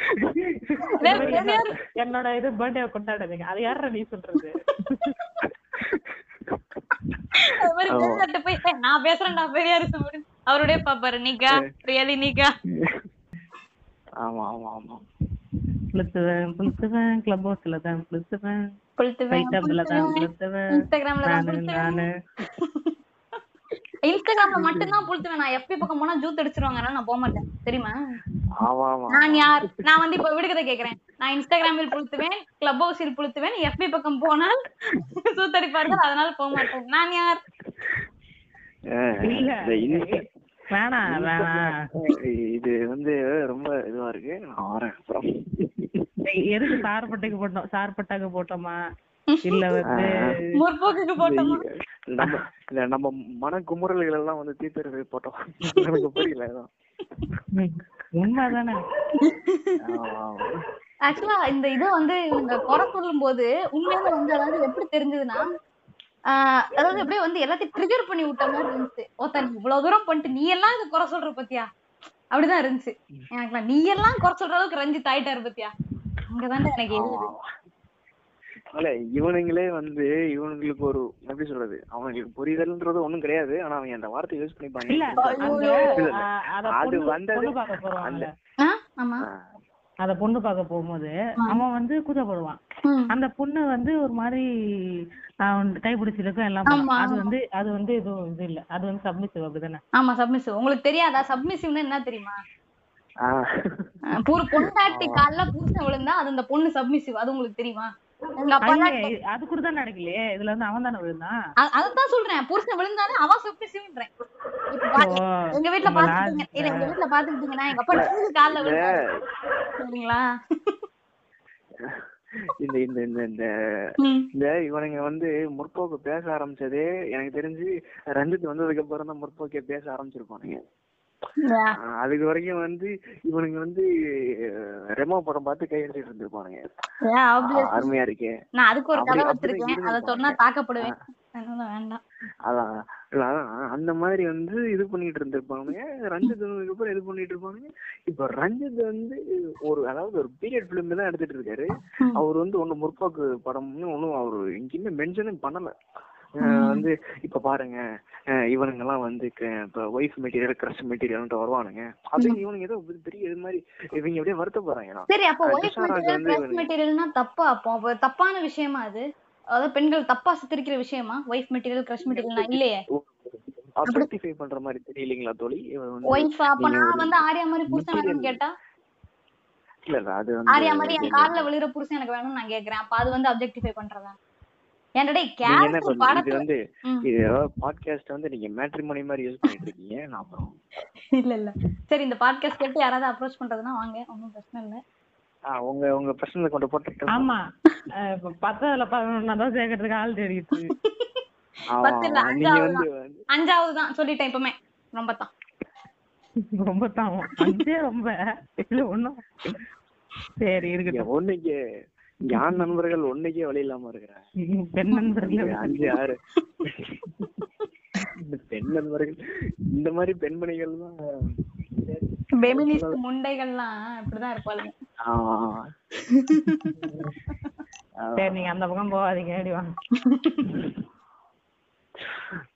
என்னோட இது பர்த்டே கொண்டாடாதீங்க. அது யாரா நீ சொல்றது? அது மாதிரி பெரியார்ட்ட போய் "ஏய், நான் பேசுறேன்டா பெரியாரிசம் அப்படின்னு அவருடைய பாப்பாரு நீக்கா ரியலி நீக்கா ஆமா ஆமா ஆமா. புளுத்துவேன் புளுத்துவேன் கிளப் ஹவுஸ்ல தான் புளுத்துவேன். இன்ஸ்டாகிராம்ல தான் நானு நானு. இன்ஸ்டாகிராம்ல மட்டும்தான் புளுத்துவேன். நான் எஃபி பக்கம் போனா ஜூத் அடிச்சிருவாங்க நான் போக மாட்டேன் தெரியுமா? ஆமா ஆமா. நான் யார்? நான் வந்து இப்ப விடுகதை கேக்குறேன். நான் இன்ஸ்டாகிராமில் புளுத்துவேன் கிளப் ஹவுஸில் புளுத்துவேன் எஃபி பக்கம் போனால் சூத்தடிப்பார்கள் அதனால போக மாட்டேன் நான் யார்? வேணாம் வேணாம். இது வந்து ரொம்ப இதுவா இருக்கு. எதுக்கு சார்பட்டைக்கு போட்டோம்? சார்பட்டாக்கு போட்டோமா? இல்ல வந்து முற்போக்குக்கு போட்டோமா? நம்ம நம்ம மன குமுறல்கள் எல்லாம் வந்து தீர்த்துறது போட்டோம். எனக்கு புரியல உண்மைதானே. ஆக்சுவலா இந்த இதை வந்து இவங்க குறை சொல்லும் போது உண்மையில வந்து அதாவது எப்படி தெரிஞ்சதுன்னா ஆஹ் அதாவது அப்படியே வந்து எல்லாத்தையும் ட்ரிகர் பண்ணி விட்ட மாதிரி இருந்துச்சு. ஒருத்தன் நீ இவ்வளவு தூரம் பண்ணிட்டு நீ எல்லாம் இது குறை சொல்ற பத்தியா? அப்படிதான் இருந்துச்சு. எனக்குலாம் நீ எல்லாம் குறை சொல்ற அளவுக்கு ரஞ்சித் ஆயிட்டாரு பத்தியா? அங்கதான்டா எனக்கு ஆமா. இல்ல இவனுங்களே வந்து இவனுங்களுக்கு ஒரு எப்படி சொல்றது அவனுங்களுக்கு புரிதல்ன்றது ஒண்ணும் கிடையாது. ஆனா அவங்க அந்த வார்த்தை யூஸ் பண்ணிப்பாங்க அந்த அத வந்தது- ஆமா. அத பொண்ணு பார்க்க போகும்போது அவன் வந்து கூச்சப்படுவான் ம். அந்த பொண்ணு வந்து ஒரு மாதிரி அவன் கைப்பிடிச்சிருக்கும் எல்லாம். அது. வந்து அது வந்து எதுவும் இது இல்ல. அது வந்து சப்மிசிவ் அப்படிதானே? ஆமா சப்மிசிவ் உங்களுக்கு தெரியாதா? சப்மிசிவ்னா என்ன தெரியுமா? ஒரு பொண்டாட்டி கால்ல புருஷன் விழுந்தா அது அந்த பொண்ணு சப்மிசிவ் அது உங்களுக்கு தெரியுமா? அது கூட தான் நடக்கலையே? இதுல வந்து அவன் தானே விழுந்தான்? அ- அதத்தான் சொல்றேன். புருஷன் விழுந்தாலே அவ சப்மிசிவ்ன்றேன் இப்ப பாருங்க, ஓ, எங்க உங்க பாத்துக்கிட்டீங்க. இல்ல எங்க வீட்ல பாத்துக்கிட்டீங்கன்னா எங்க அப்பா டீ கால்ல விழுந்தாரு. சரிங்களா? இந்த இந்த இந்த இந்த. இந்த இவனுங்க வந்து முற்போக்கு பேச ஆரம்பிச்சதே எனக்கு தெரிஞ்சு ரஞ்சித் வந்ததுக்கு அப்புறம் தான் முற்போக்கே பேச ஆரம்பிச்சிருப்பானுங்க. அதுக்கு வரைக்கும் வந்து இவனுங்க வந்து ரெமோ படம் பார்த்து கையெழுத்திட்டு இருந்திருப்பானுங்க. அருமையா இருக்கே. நான் அதுக்கு ஒரு கதை வச்சிருக்கேன். அத. சொன்னா தாக்கப்படுவேன். அதான் அந்த மாதிரி வந்து இது பண்ணிட்டு இருந்திருப்பானுங்க. ரஞ்சித் அப்புறம் இது பண்ணிட்டு இருப்பானுங்க. இப்ப ரஞ்சித் வந்து ஒரு அதாவது ஒரு பீரியட் பிலிம் தான் எடுத்துட்டு இருக்காரு. அவர் வந்து ஒண்ணு முற்போக்கு படம்னு ஒண்ணும் அவர் எங்கேயுமே மென்ஷனும் பண்ணல. வந்து இப்ப பாருங்க இவனுங்க எல்லாம் வந்து இப்ப ஒய்ஃப் மெட்டீரியல் கிரஷ் மெட்டீரியல் வருவானுங்க. அப்படின்னு இவனுங்க ஏதோ பெரிய இது மாதிரி இவங்க அப்படியே வருத்த போறாங்க சரி அப்போ ஒய்ஃப் மெட்டீரியல் மெட்டீரியல்னா தப்பா? அப்போ தப்பான விஷயமா அது? அதாவது பெண்கள் தப்பா சித்தரிக்கிற விஷயமா? ஒய்ஃப் மெட்டீரியல் கிரஷ் மெட்டீரியல்னா இல்லையே? அப்ஜெக்டிஃபை பண்ற மாதிரி தெரியலீங்களா தோழி? ஒய்ஃப் அப்ப நான் வந்து ஆர்யா மாதிரி புருஷன் கேட்டா? இல்ல அது ஆர்யா மாதிரி என் கால்ல விழுகிற புருஷன் எனக்கு வேணும்னு நான் கேக்குறேன். அப்ப அது வந்து அப்ஜெக்டிஃபை பண்றதா? இது வந்து. இது பாட்காஸ்ட் வந்து நீங்க மேட்ரிமோனி மாதிரி யூஸ் பண்ணிட்டு இருக்கீங்க நான் அப்புறம் இல்ல இல்ல. சரி இந்த பாட்காஸ்ட் கேட்டு யாராவது அப்ரோச் பண்றதுன்னா வாங்க ஒன்றும் பிரச்சனை இல்ல. ஆ, உங்க உங்க பிரச்சனை கொண்டு போட்டு ஆமா. பதினொன்னா தான் சேர்க்கறதுக்கு ஆள் தேடிட்டு இருக்கு. ஆமா, பத்து இல்ல, ஆமா. நீங்க அஞ்சாவது வந்து அஞ்சாவது தான் சொல்லிட்டேன் இப்பவுமே. ரொம்ப தான். ரொம்ப தாவும் அஞ்சே ரொம்ப. இல்ல ஒண்ணும். சரி இங்க இருக்கட்டும். ஒண்ணு இங்க யான் நண்பர்கள் ஒண்ணுக்கே வழி இல்லாம இருக்கிறேன் பெண் நண்பர்கள் அஞ்சு ஆறு. இந்த பெண் நண்பர்கள் இந்த மாதிரி பெண்மணிகள் தான் பெமினிஸ்ட் முண்டைகள்லாம் இப்படிதான் இருப்பாளுங்க. ஆ. சரி நீங்க அந்த பக்கம் போகாதீங்க அடி வாங்க.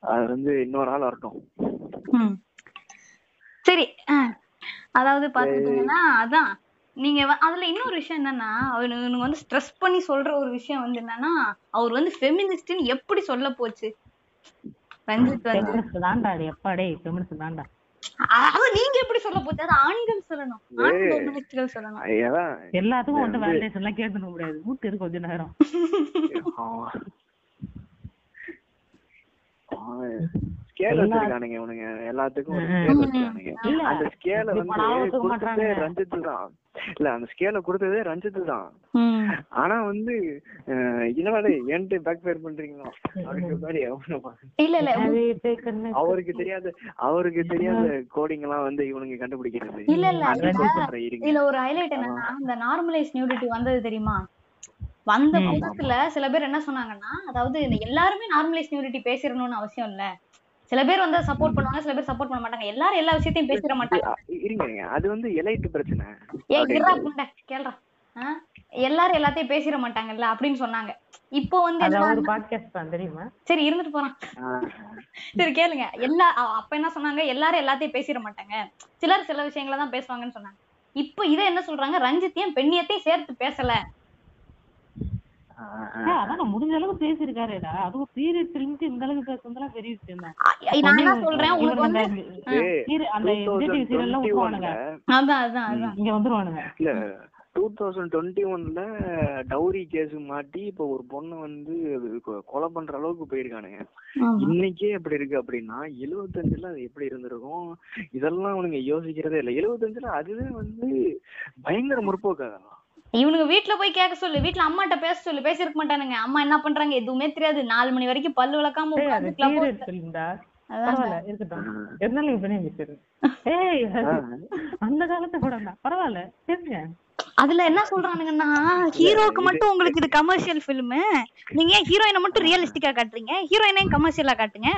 அது வந்து இன்னொரு ஆள் வரட்டும். ம். சரி. அதாவது பாத்துக்கிட்டீங்கன்னா அதான். நீங்க அதுல இன்னொரு விஷயம் என்னன்னா அவனுங்க வந்து ஸ்ட்ரெஸ் பண்ணி சொல்ற ஒரு விஷயம் வந்து என்னன்னா அவர் வந்து ஃபெமினிஸ்ட்னு எப்படி சொல்ல போச்சு? ரஞ்சித் வந்து தான்டா எப்பாடே ஃபெமினிஸ்ட் தான்டா. அது நீங்க எப்படி சொல்ல போச்சு? அது ஆண்கள் சொல்லணும். ஆண் ஃபெமினிஸ்ட்கள் சொல்லணும். எல்லாத்துக்கும் வந்து வேலிடேஷன் எல்லாம் கேட்டுக்க முடியாது. மூட்டு இருக்கு கொஞ்ச நேரம். ஸ்கேல் வச்சிருக்கானுங்க இவனுங்க. எல்லாத்துக்கும் ஸ்கேல் வச்சிருக்கானுங்க. அந்த ஸ்கேல வந்து. ரஞ்சித் தான் இல்ல அந்த ஸ்கேல கொடுத்ததே ரஞ்சித் தான். ஆனா வந்து என்னடா என்கிட்ட பேக் ஃபயர் பண்றீங்களா. இல்ல இல்ல அவருக்கு தெரியாத அவருக்கு தெரியாத கோடிங் எல்லாம் வந்து இவனுங்க கண்டுபிடிக்கிறது. இல்ல இல்ல இதுல ஒரு ஹைலைட் என்னன்னா இந்த நார்மலைஸ் நியூடிட்டி வந்தது தெரியுமா? வந்த புதுசுல சில பேர் என்ன சொன்னாங்கன்னா அதாவது எல்லாருமே நார்மலைஸ் நியூடிட்டி பேசிடணும்னு அவசியம் இல்ல. சில பேர் வந்து சப்போர்ட் பண்ணுவாங்க சில பேர் சப்போர்ட் பண்ண மாட்டாங்க. எல்லாரும் எல்லா விஷயத்தையும் பேசிட மாட்டாங்க. இருங்க அது வந்து எலைட் பிரச்சனை. ஏ இருடா புண்டை கேள்றா. ஆ? எல்லாரும் எல்லாத்தையும் பேசிட மாட்டாங்கல்ல அப்படின்னு சொன்னாங்க. இப்போ வந்து அது என்ன ஒரு பாட்காஸ்ட் தான் தெரியுமா? சரி இருந்துட்டு போறான் சரி கேளுங்க. எல்லா அப்ப என்ன சொன்னாங்க? எல்லாரும் எல்லாத்தையும் பேசிட மாட்டாங்க. சிலர் சில விஷயங்களை தான் பேசுவாங்கன்னு சொன்னாங்க. இப்போ இதை என்ன சொல்றாங்க? ரஞ்சித் ஏன் பெண்ணியத்தையும் சேர்த்து பேசல ஆஹ், ஏய், அதான் நான் முடிஞ்ச அளவுக்கு பேசியிருக்காருடா. அதுவும் ஃபிலிம்க்கு இந்த அளவுக்கு பேசுறதுலாம் பெரிய விஷயம் தான். அ- நான் என்ன சொல்றேன்? உனக்கு வந்து இது அந்த விஜய் சீரியல்ல 2021 விட்டுருவானுங்க. அதான் அதான் அதான். இங்க வந்துருவானுங்க. இல்ல டூ தௌசண்ட் டுவெண்ட்டி ஒன்ல டவுரி கேஸ் மாட்டி இப்போ ஒரு பொண்ணு வந்து கொ- கொலை பண்ற அளவுக்கு போயிருக்கானுங்க. இன்னைக்கே அப்படி இருக்கு அப்படின்னா எழுவத்தஞ்சுல அது எப்படி இருந்திருக்கும்? இதெல்லாம் அவனுங்க யோசிக்கிறதே இல்லை. எழுவத்தஞ்சுல அதுவே வந்து பயங்கர முற்போக்கு அதெல்லாம் இவனுங்க வீட்ல போய் கேட்க சொல்லு. வீட்ல அம்மாட்ட பேச சொல்லு. பேசிருக்க மாட்டானுங்க. அம்மா என்ன பண்றாங்க? எதுவுமே தெரியாது. நாலு மணி வரைக்கும் பல்லு விளக்காம பரவாயில்ல இருக்கட்டும். இருந்தாலும் நீங்க பண்ணி வச்சிரு ஏய் அது அந்த காலத்து படம்டா. பரவாயில்ல சரிங்க அதுல என்ன சொல்றானுங்கன்னா ஹீரோக்கு மட்டும் உங்களுக்கு இது கமர்ஷியல் ஃபிலிம் நீங்க ஏன் ஹீரோயினை மட்டும் ரியலிஸ்டிக்கா காட்டுறீங்க? ஹீரோயினையும் கமர்ஷியலா காட்டுங்க?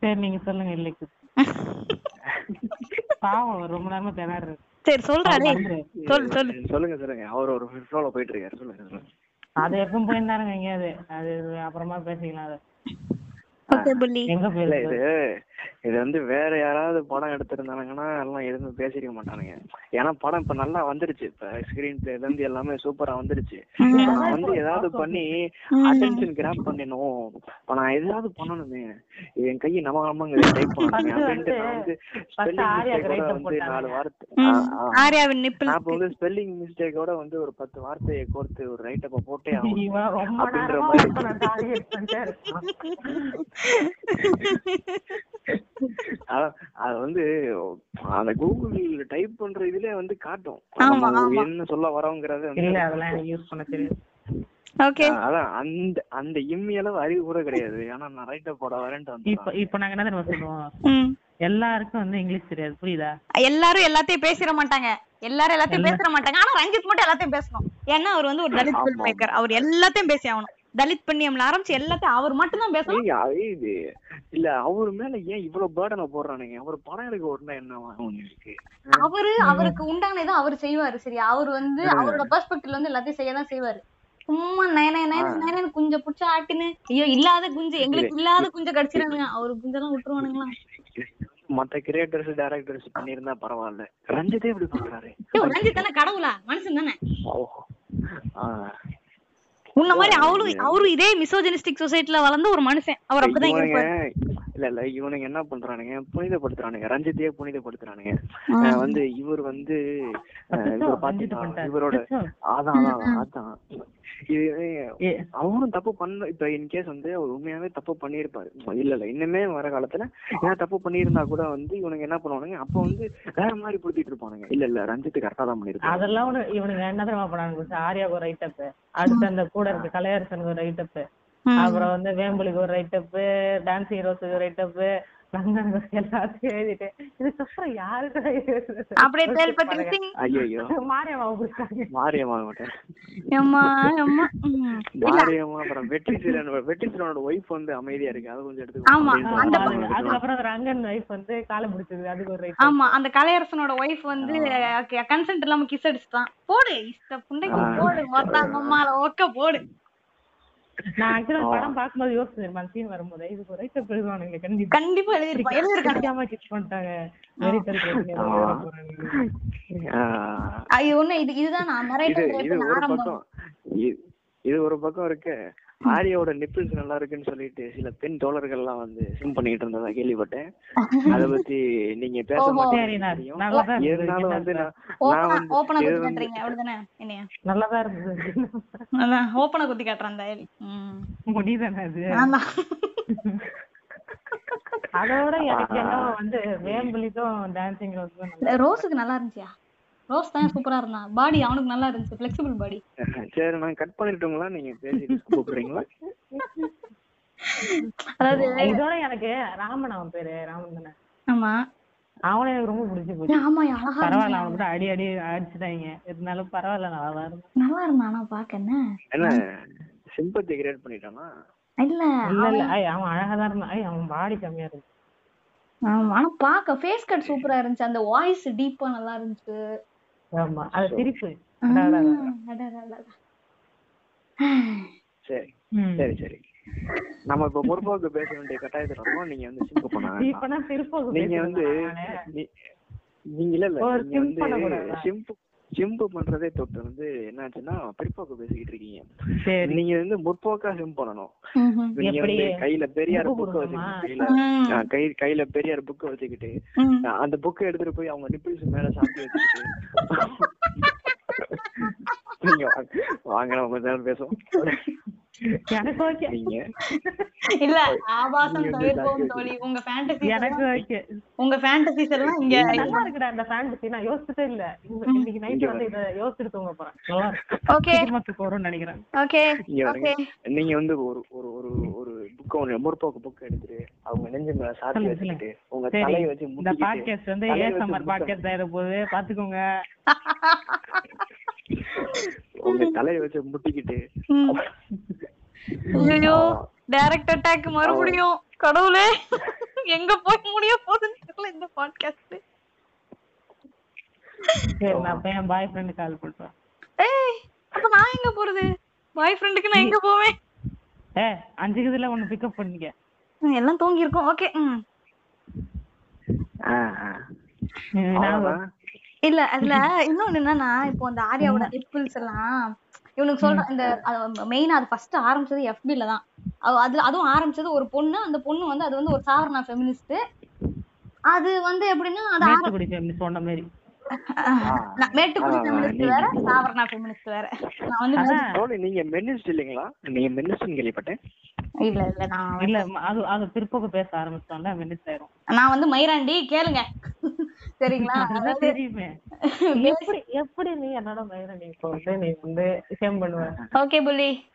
சரி நீங்க சொல்லுங்க இல்லைக்கு. பாவம் ரொம்ப நேரமா திணறாரு. சரி சொல்றா டேய். மறந்துரு. சொல்லு சொல்லு. சொல்லுங்க சொல்லுங்க. அவர் ஒரு ஃப்ளோல போயிட்டு இருக்காரு. சொல்லுங்க அது எப்பவும் போயிருந்தாருங்க எங்கேயாவது அது அப்புறமா பேசிக்கலாம் அது. எங்க இது இது வந்து வேற யாராவது படம் எடுத்திருந்தானுங்கன்னா எல்லாம் எதுவுமே பேசிருக்க மாட்டானுங்க. ஏன்னா படம் இப்ப நல்லா வந்துருச்சு. இப்ப ஸ்கிரீன் பிளேல இருந்து எல்லாமே சூப்பரா வந்துருச்சு. நான் வந்து ஏதாவது பண்ணி அட்டென்ஷன் கிராப் பண்ணணும் இப்ப நான் எதாவது பண்ணணுமே. என் கையை நம்ம நம்மங்க டைப் பண்ணணும் அப்படின்ட்டு நான் வந்து First ஸ்பெல்லிங் வந்து நாலு. வார்த்தை. இப்ப வந்து ஸ்பெல்லிங் மிஸ்டேக்கோட வந்து ஒரு பத்து வார்த்தையை கோர்த்து ஒரு ரைட்டப்ப போட்டே ஆகணும். இவன் ரொம்ப அப்படின்ற மாதிரி. அது வந்து அந்த கூகுள் டைப் பண்ற இதுல வந்து காட்டும். என்ன சொல்ல வரோங்கிறத இல்ல அதெல்லாம் எனக்கு யூஸ் பண்ண தெரியும் ஓகே. ஆ, அதான் அந்த அந்த இம்மி அளவு அறிவு கூட கிடையாது. ஆனா நான் ரைட்ட போட வரேன்ட்டு இப்ப இப்ப நாங்க என்ன தெரியுமா சொல்லுவோம்? ம். எல்லாருக்கும் வந்து இங்கிலீஷ் தெரியாது. புரியுதா? எல்லாரும் எல்லாத்தையும் பேசிட மாட்டாங்க. எல்லாரும் எல்லாத்தையும் பேசிட மாட்டாங்க. ஆனா ரஞ்சித் மட்டும் எல்லாத்தையும் பேசணும். ஏன்னா அவர் வந்து ஒரு தலித் ஃபில்ம் மேக்கர் அவர் எல்லாத்தையும் பேசி ஆகணும். தலித் பெண்ணியம்ல ஆரம்பிச்சு எல்லாத்தையும் அவர் மட்டும் தான் பேசணும் இது. இல்ல அவர் மேல ஏன் இவ்வளவு பேர்டனை போடுறானுங்க? அவர் படம் எடுக்க உடனே என்ன உங்களுக்கு? அவரு அவருக்கு உண்டான இதை அவர் செய்வாரு சரியா? அவர் வந்து அவரோட பெர்ஸ்பெக்டிவ்ல வந்து எல்லாத்தையும் செய்ய தான் செய்வாரு. சும்மா நயன நயன நயன குஞ்ச புடிச்சு ஆட்டின்னு ஐயோ இல்லாத குஞ்சு எங்களுக்கு இல்லாத குஞ்ச கடிச்சிருங்க. அவரு குஞ்செல்லாம் விட்டுருவானுங்களா? மத்த கிரியேட்டர்ஸ் டைரக்டர்ஸ் பண்ணியிருந்தா பரவாயில்ல. ரஞ்சித்தே இப்படி பண்றாரு. ரஞ்சித் தானே கடவுளா? மனுஷன் தானே. உன்ன மாதிரி அவரும் அவரும் இதே மிசோஜனிஸ்டிக் சொசைட்டில வளர்ந்த ஒரு மனுஷன். அவர் அப்படிதான் இருப்பாரு. இல்ல இல்ல இவனுங்க என்ன பண்றானுங்க? புனிதப்படுத்துறானுங்க. ரஞ்சித்தையே புனிதப்படுத்துறானுங்க. வந்து இவர் வந்து இவர் பாத்தீங்கன்னா. இவரோட. அதான் அதான் அதான். இது அவரும் தப்பு பண்ண இப்ப இன்கேஸ் வந்து அவர் உண்மையாவே தப்பு பண்ணியிருப்பாரு. இல்ல இல்ல இன்னுமே வர காலத்துல ஏன் தப்பு பண்ணியிருந்தா கூட வந்து இவனுங்க என்ன பண்ணுவானுங்க? அப்ப வந்து வேற மாதிரி புடுத்திட்டு இருப்பானுங்க. இல்ல இல்ல ரஞ்சித் கரெக்டா தான் பண்ணிருப்பாரு அதெல்லாம் ஒண்ணு இவனுங்க என்ன தெரியுமா பண்ணாங்க ஆர்யாவுக்கு ஒரு ரைட்டப் அடுத்து அந்த கூட இருக்க கலையரசனுக்கு ஒரு ரைட்டப். அப்புறம் வந்து வேம்புலிக்கு ஒரு ரைட்டப் டான்ஸ் ஹீரோஸுக்கு ரைட்டப் ரங்கனுக்கு எல்லாத்தையும் இதுக்கப்புறம் எழுதுறது? அப்படியே சிங். ஐயோ பிடிச்சாங்க மாரியம்மா அப்புறம் வெற்றி சீரன் வெற்றி சீரனோட ஒய்ஃப் வந்து அமைதியா இருக்கு. அது கொஞ்சம் ஆமா, அந்த அது- அதுக்கப்புறம் ரங்கன் வைஃப் வந்து காலை பிடிச்சது அதுக்கு ஒரு right. ஆமா அந்த கலையரசனோட ஒய்ஃப் வந்து கன்சென்ட் இல்லாம கிஸ் அடிச்சுட்டான். போடு இஷ்ட புண்டைக்கு போடு மொத்தம் அம்மால ஓக்க போடு. நான் ஆக்சுவலா படம் பார்க்கும்போது யோசிச்சேன் அந்த சீன் வரும்போது இதுக்கு ஒரு ரைட்டப் எழுதுவானுங்க கண்டிப்பா. கண்டிப்பா எழுதிருப்பான் எழுதிருக்காங்க பிடிக்காம கிஸ் பண்ணிட்டாங்க. இது ஒண்ணு இது இதுதான் நான் இது இது ஒரு பக்கம் இது ஒரு பக்கம் இருக்கு. ஆரியாவோட நிப்பிள்ஸ் நல்லா இருக்குன்னு சொல்லிட்டு சில பெண் தோழர்கள் எல்லாம் வந்து சிம் பண்ணிட்டு இருந்ததா கேள்விப்பட்டேன். அத பத்தி நீங்க பேச இருந்தது. இருந்தாலும் வந்து நல்லாதான் இருந்தது. ஓப்பனா குத்தி காட்டுறான் முடியுதானே அது. அதோட எனக்கு என்ன வந்து வேம்பலிக்கும் டான்சிங் இல்ல, ரோஸுக்கு நல்லா இருந்துச்சியா? ரோஸ் தான் சூப்பரா இருந்தான். பாடி அவனுக்கு நல்லா இருந்துச்சு. ஃபிளெக்சிபிள் பாடி சரி நான் கட் பண்ணிட்டுங்களா நீங்க பேசிட்டு கூப்பிடுறீங்களா? அதாவது இதோட எனக்கு ராமன் அவன் பேரு. ராமன் தானே? ஆமா. அவனை எனக்கு ரொம்ப பிடிச்சு போச்சு. ஆமா அழகா பரவாயில்ல. அவனை கூட அடி அடி அடிச்சுட்டாங்க. இருந்தாலும் பரவாயில்ல நல்லா தான் இருந்தான். நல்லா இருந்தான் ஆனா பாக்க என்ன? என்ன சிம்பத்தி கிரியேட் பண்ணிட்டானா? இல்ல. இல்ல இல்ல. ஐய் அவன் அழகா தான் இருந்தான். ஐய் அவன் பாடி கம்மியா இருந்துச்சு. ஆனா பாக்க ஃபேஸ் கட் சூப்பரா இருந்துச்சு. அந்த வாய்ஸ் டீப்பா நல்லா இருந்துச்சு. ஆமா. அது சிரிப்பு. சரி. சரி சரி. நம்ம இப்ப முற்போக்கு பேச வேண்டிய கட்டாயத்துல இருக்கோம். நீங்க வந்து சிம்பு பண்ண நீங்க வந்து நீங்க இல்ல இல்ல. நீங்க வந்து? சிம்பு சிம்பு பண்றதே தொட்டு வந்து என்னாச்சுன்னா பிற்போக்கு பேசிக்கிட்டு இருக்கீங்க. நீங்க வந்து முற்போக்கா சிம் பண்ணணும். நீங்க? வந்து கையில பெரியார் புக்க? வச்சுக்கிட்டு கை கையில பெரியார் புக்க வச்சுக்கிட்டு அந்த புக்கை எடுத்துட்டு போய் அவங்க நிப்பிள்ஸ் மேல சாப்பிட்டு வச்சுக்கிட்டு. நீங்க வாங்க. நம்ம பேசுவோம். எனக்கு ஓகே இல்ல ஆபாசம் தவிர்ப்போம். தோழி. உங்க ஃபேண்டசி எனக்கு ஓகே உங்க ஃபேண்டசிஸ் எல்லாம் இங்க நல்லா இருக்குடா இந்த ஃபேண்டசி நான் யோசிச்சதே இல்ல. இன்னைக்கு நைட் வந்து இத யோசிச்சுட்டு தூங்க போறேன். நல்லா இருக்கு. ஓகே சீக்கிரமா தூக்கம் வரும்னு நினைக்கிறேன். ஓகே ஓகே நீங்க வந்து ஒரு ஒரு ஒரு ஒரு புக்க ஒண்ணு முற்போக்கு புக் எடுத்துட்டு அவங்க நெஞ்சு மேல சாத்தி வச்சுக்கிட்டு உங்க தலையை வச்சு இந்த பாட்காஸ்ட் வந்து ஏசமர். பாட்காஸ்ட் ஆயிட போகுது. பாத்துக்கோங்க. உங்க தலையை வச்சு முட்டிக்கிட்டு ஐயோ டைரக்ட் அட்டாக் மறுபடியும். கடவுளே எங்க போய் முடிய போகுதுன்னு தெரியல இந்த பாட்காஸ்ட் சரி நான் என் பாய் ஃப்ரெண்டு கால் பண்றேன். ஏய் அப்ப நான் எங்க போறது? பாய் ஃப்ரெண்டுக்கு நான் எங்க போவேன்? ஏ அஞ்சு இதுல ஒண்ணு பிக்கப் பண்ணிக்க. ம், எல்லாம் தூங்கி இருக்கோம் ஓகே ம். இல்ல அதுல இன்னொன்னு என்னன்னா இப்போ அந்த ஆர்யாவோட நிப்பிள்ஸ் எல்லாம் இவனுக்கு சொல்ற இந்த மெயினா அது ஃபர்ஸ்ட் ஆரம்பிச்சது FB ல தான். அதுல அதுவும் ஆரம்பிச்சது ஒரு பொண்ணு அந்த பொண்ணு வந்து அது வந்து ஒரு சாவரணா ஃபெமினிஸ்ட் அது வந்து எப்படின்னா அது நீங்க- வேற சாவரணா ஃபெமினிஸ்ட் வேற. நான் வந்து அதான். தோழி நீங்க மென்னிஸ்ட் இல்லைங்களா? நீங்க மென்னிஸ்ட்னு கேள்விப்பட்டேன். இல்ல இல்ல நான் இல்ல அது அது பிற்போக்கு பேச ஆரம்பிச்சோம்ல மினிஸ் ஆயிரும். நான் வந்து மயிராண்டி கேளுங்க. சரிங்களா? தெரியுமே. எப்படி எப்படி நீ என்னோட மயிரை நீ இப்போ வந்து நீ வந்து பண்ணுவ. ஓகே பண்றேன்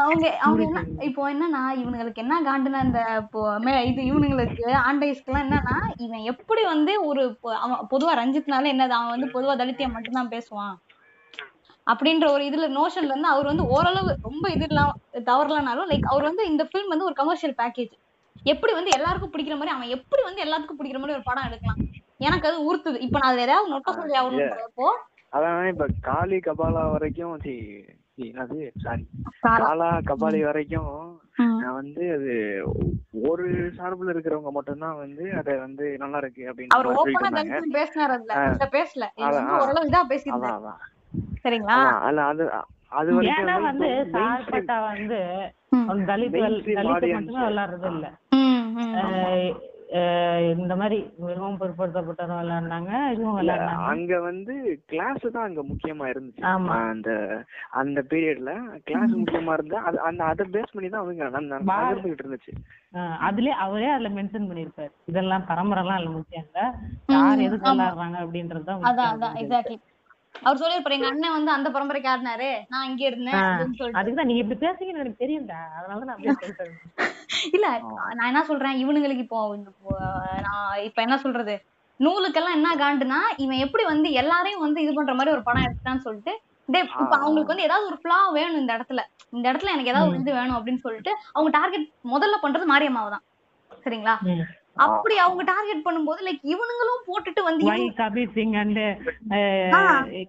அவங்க அவங்க என்ன இப்போ என்னன்னா இவனுங்களுக்கு என்ன காண்டுனா இந்த இது இவனுங்களுக்கு ஆண்டைஸ்க்குலாம் என்னன்னா இவன் எப்படி வந்து ஒரு அவன் பொதுவா ரஞ்சித்னால என்னது அவன் வந்து பொதுவா தலித்தியம் மட்டும்தான் பேசுவான். அப்படின்ற ஒரு இதுல நோஷன்ல இருந்து அவர் வந்து ஓரளவு ரொம்ப இது இல்லாம தவறலனாலும் லைக் அவர் வந்து இந்த ஃபில்ம் வந்து ஒரு கமர்ஷியல் பேக்கேஜ் எப்படி வந்து எல்லாருக்கும் பிடிக்கிற மாதிரி அவன் எப்படி வந்து எல்லாத்துக்கும் பிடிக்கிற மாதிரி ஒரு படம் எடுக்கலாம். எனக்கு அது உறுத்துது. இப்ப நான் அதுல ஏதாவது நொட்ட சொல்லி ஆகணும்ன்றப்போ அதான் இப்ப காளி கபாலா வரைக்கும் அது சாரி காலா. கபாலி வரைக்கும். நான் வந்து அது ஒரு சார்புல இருக்கிறவங்க மட்டும்தான் வந்து அத வந்து நல்லா இருக்கு அப்படின்னு அவர் பேசினார் அதுல. பேசல. ஓரளவு இதா சரிங்களா? அல்ல அது அது வரைக்கும் வந்து சார்பட்டா தலித் தலித். மட்டுமே விளையாடுறது இல்ல இந்த மாதிரி மிகவும் பிற்படுத்தப்பட்டவங்க விளையாடுனாங்க இதுவும் அங்க வந்து கிளாஸ் தான் அங்க முக்கியமா இருந்துச்சு. ஆமா. அந்த அந்த பீரியட்ல கிளாஸ் முக்கியமா இருந்தா அது அந்த அதை பேஸ் பண்ணி தான் அவங்க ந- Bar- நகர்ந்துகிட்டு இருந்துச்சு. அதுலயே அவரே அதுல மென்ஷன் பண்ணிருப்பாரு இதெல்லாம் பரம்பரை எல்லாம் இல்ல முக்கியம் இல்ல. யார் எதுக்கு விளையாடுறாங்க அப்படின்றதுதான் அவர் சொல்லிருப்பாரு எங்க அண்ணன் வந்து அந்த பரம்பரைக்கு ஆடினாரு நான் இங்க இருந்தேன் அதுக்குதான் நீங்க இப்படி பேசுறீங்கன்னு எனக்கு தெரியும்டா அதனால நான் இல்ல நான் என்ன சொல்றேன்? இவனுங்களுக்கு இப்போ நான் இப்ப என்ன சொல்றது? நூலுக்கெல்லாம் என்ன காண்டுனா இவன் எப்படி வந்து எல்லாரையும் வந்து இது பண்ற மாதிரி ஒரு படம் எடுத்தான்னு சொல்லிட்டு டேய் இப்ப அவங்களுக்கு வந்து ஏதாவது ஒரு ஃபிளா வேணும் இந்த இடத்துல. இந்த இடத்துல எனக்கு ஏதாவது ஒரு இது வேணும் அப்படின்னு சொல்லிட்டு அவங்க டார்கெட் முதல்ல பண்றது மாரியம்மாவை தான் சரிங்களா. அப்படி அவங்க டார்கெட் பண்ணும்போது லைக் இவனுங்களும் போட்டுட்டு வந்து why Kabir Singh and ah.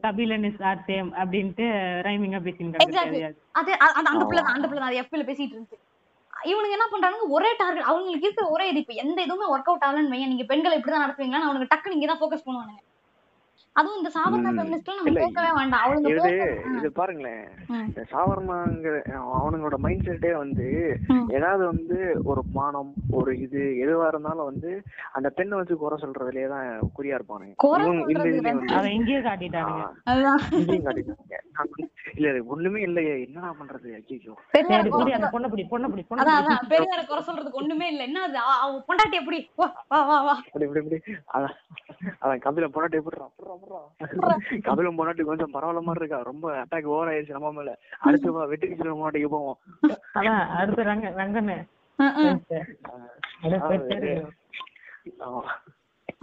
Kabil and is are same அப்படின்ட்டு ரைமிங்கா. தெரியாது. அது அந்த பிள்ளை தான் அந்த பிள்ளை தான் எஃபில பேசிட்டு இருந்துச்சு. இவனுங்க என்ன பண்றாங்க ஒரே டார்கெட் அவங்களுக்கு இருக்கிற ஒரே இது. இப்ப எந்த இதுவுமே ஒர்க் அவுட் ஆகலன்னு வையன். நீங்க பெண்களை இப்படிதான் நடத்துவீங்களா அவனுக்கு டக்கு நீங்க தான் ஃபோக்கஸ் பண்ணுவானுங்க. அதுவும் இந்த சாவர்ணா ம். ஃபெமினிஸ்ட்ல நம்ம போகவே வேண்டாம். அவளுங்க இது இது பாருங்களேன். சாவர்மாங்கிற அவனுங்களோட மைண்ட் செட்டே வந்து. ஏதாவது வந்து ஒரு மானம் ஒரு இது எதுவா இருந்தாலும் வந்து அந்த பெண்ணை வச்சு குறை சொல்றதுலயே தான் குறியா இருப்பானுங்க இங்கேயே அதுதான். இங்கேயும் காட்டிட்டாங்க. இல்ல இது ஒண்ணுமே இல்லையே என்னடா பண்றது? ஐயோ பெரியார குறை சரி அந்த சொல்றது- பொண்ணை பிடி பொண்ணை பிடி பொண்ணை அதான் பிடி. அதான் பெரியார குறை சொல்றதுக்கு ஒண்ணுமே இல்ல. என்ன அது? அவ- அவ பொண்டாட்டி எப்படி? வா வா வா வா. அப்படி இப்படி இப்படி. அதான் அதான் கபிலம் பொண்டாட்டி போடுறான் கபிலம் பொண்டாட்டி கொஞ்சம் பரவாயில்ல மாதிரி இருக்கா? ரொம்ப அட்டாக் ஓவர் ஆயிடுச்சு நம்ம மேல. அடுத்து வா வெட்டிக்கு சொல்ல பொண்டாட்டிக்கு போவோம். அதான் அடுத்து ரங்க ரங்கன்னு.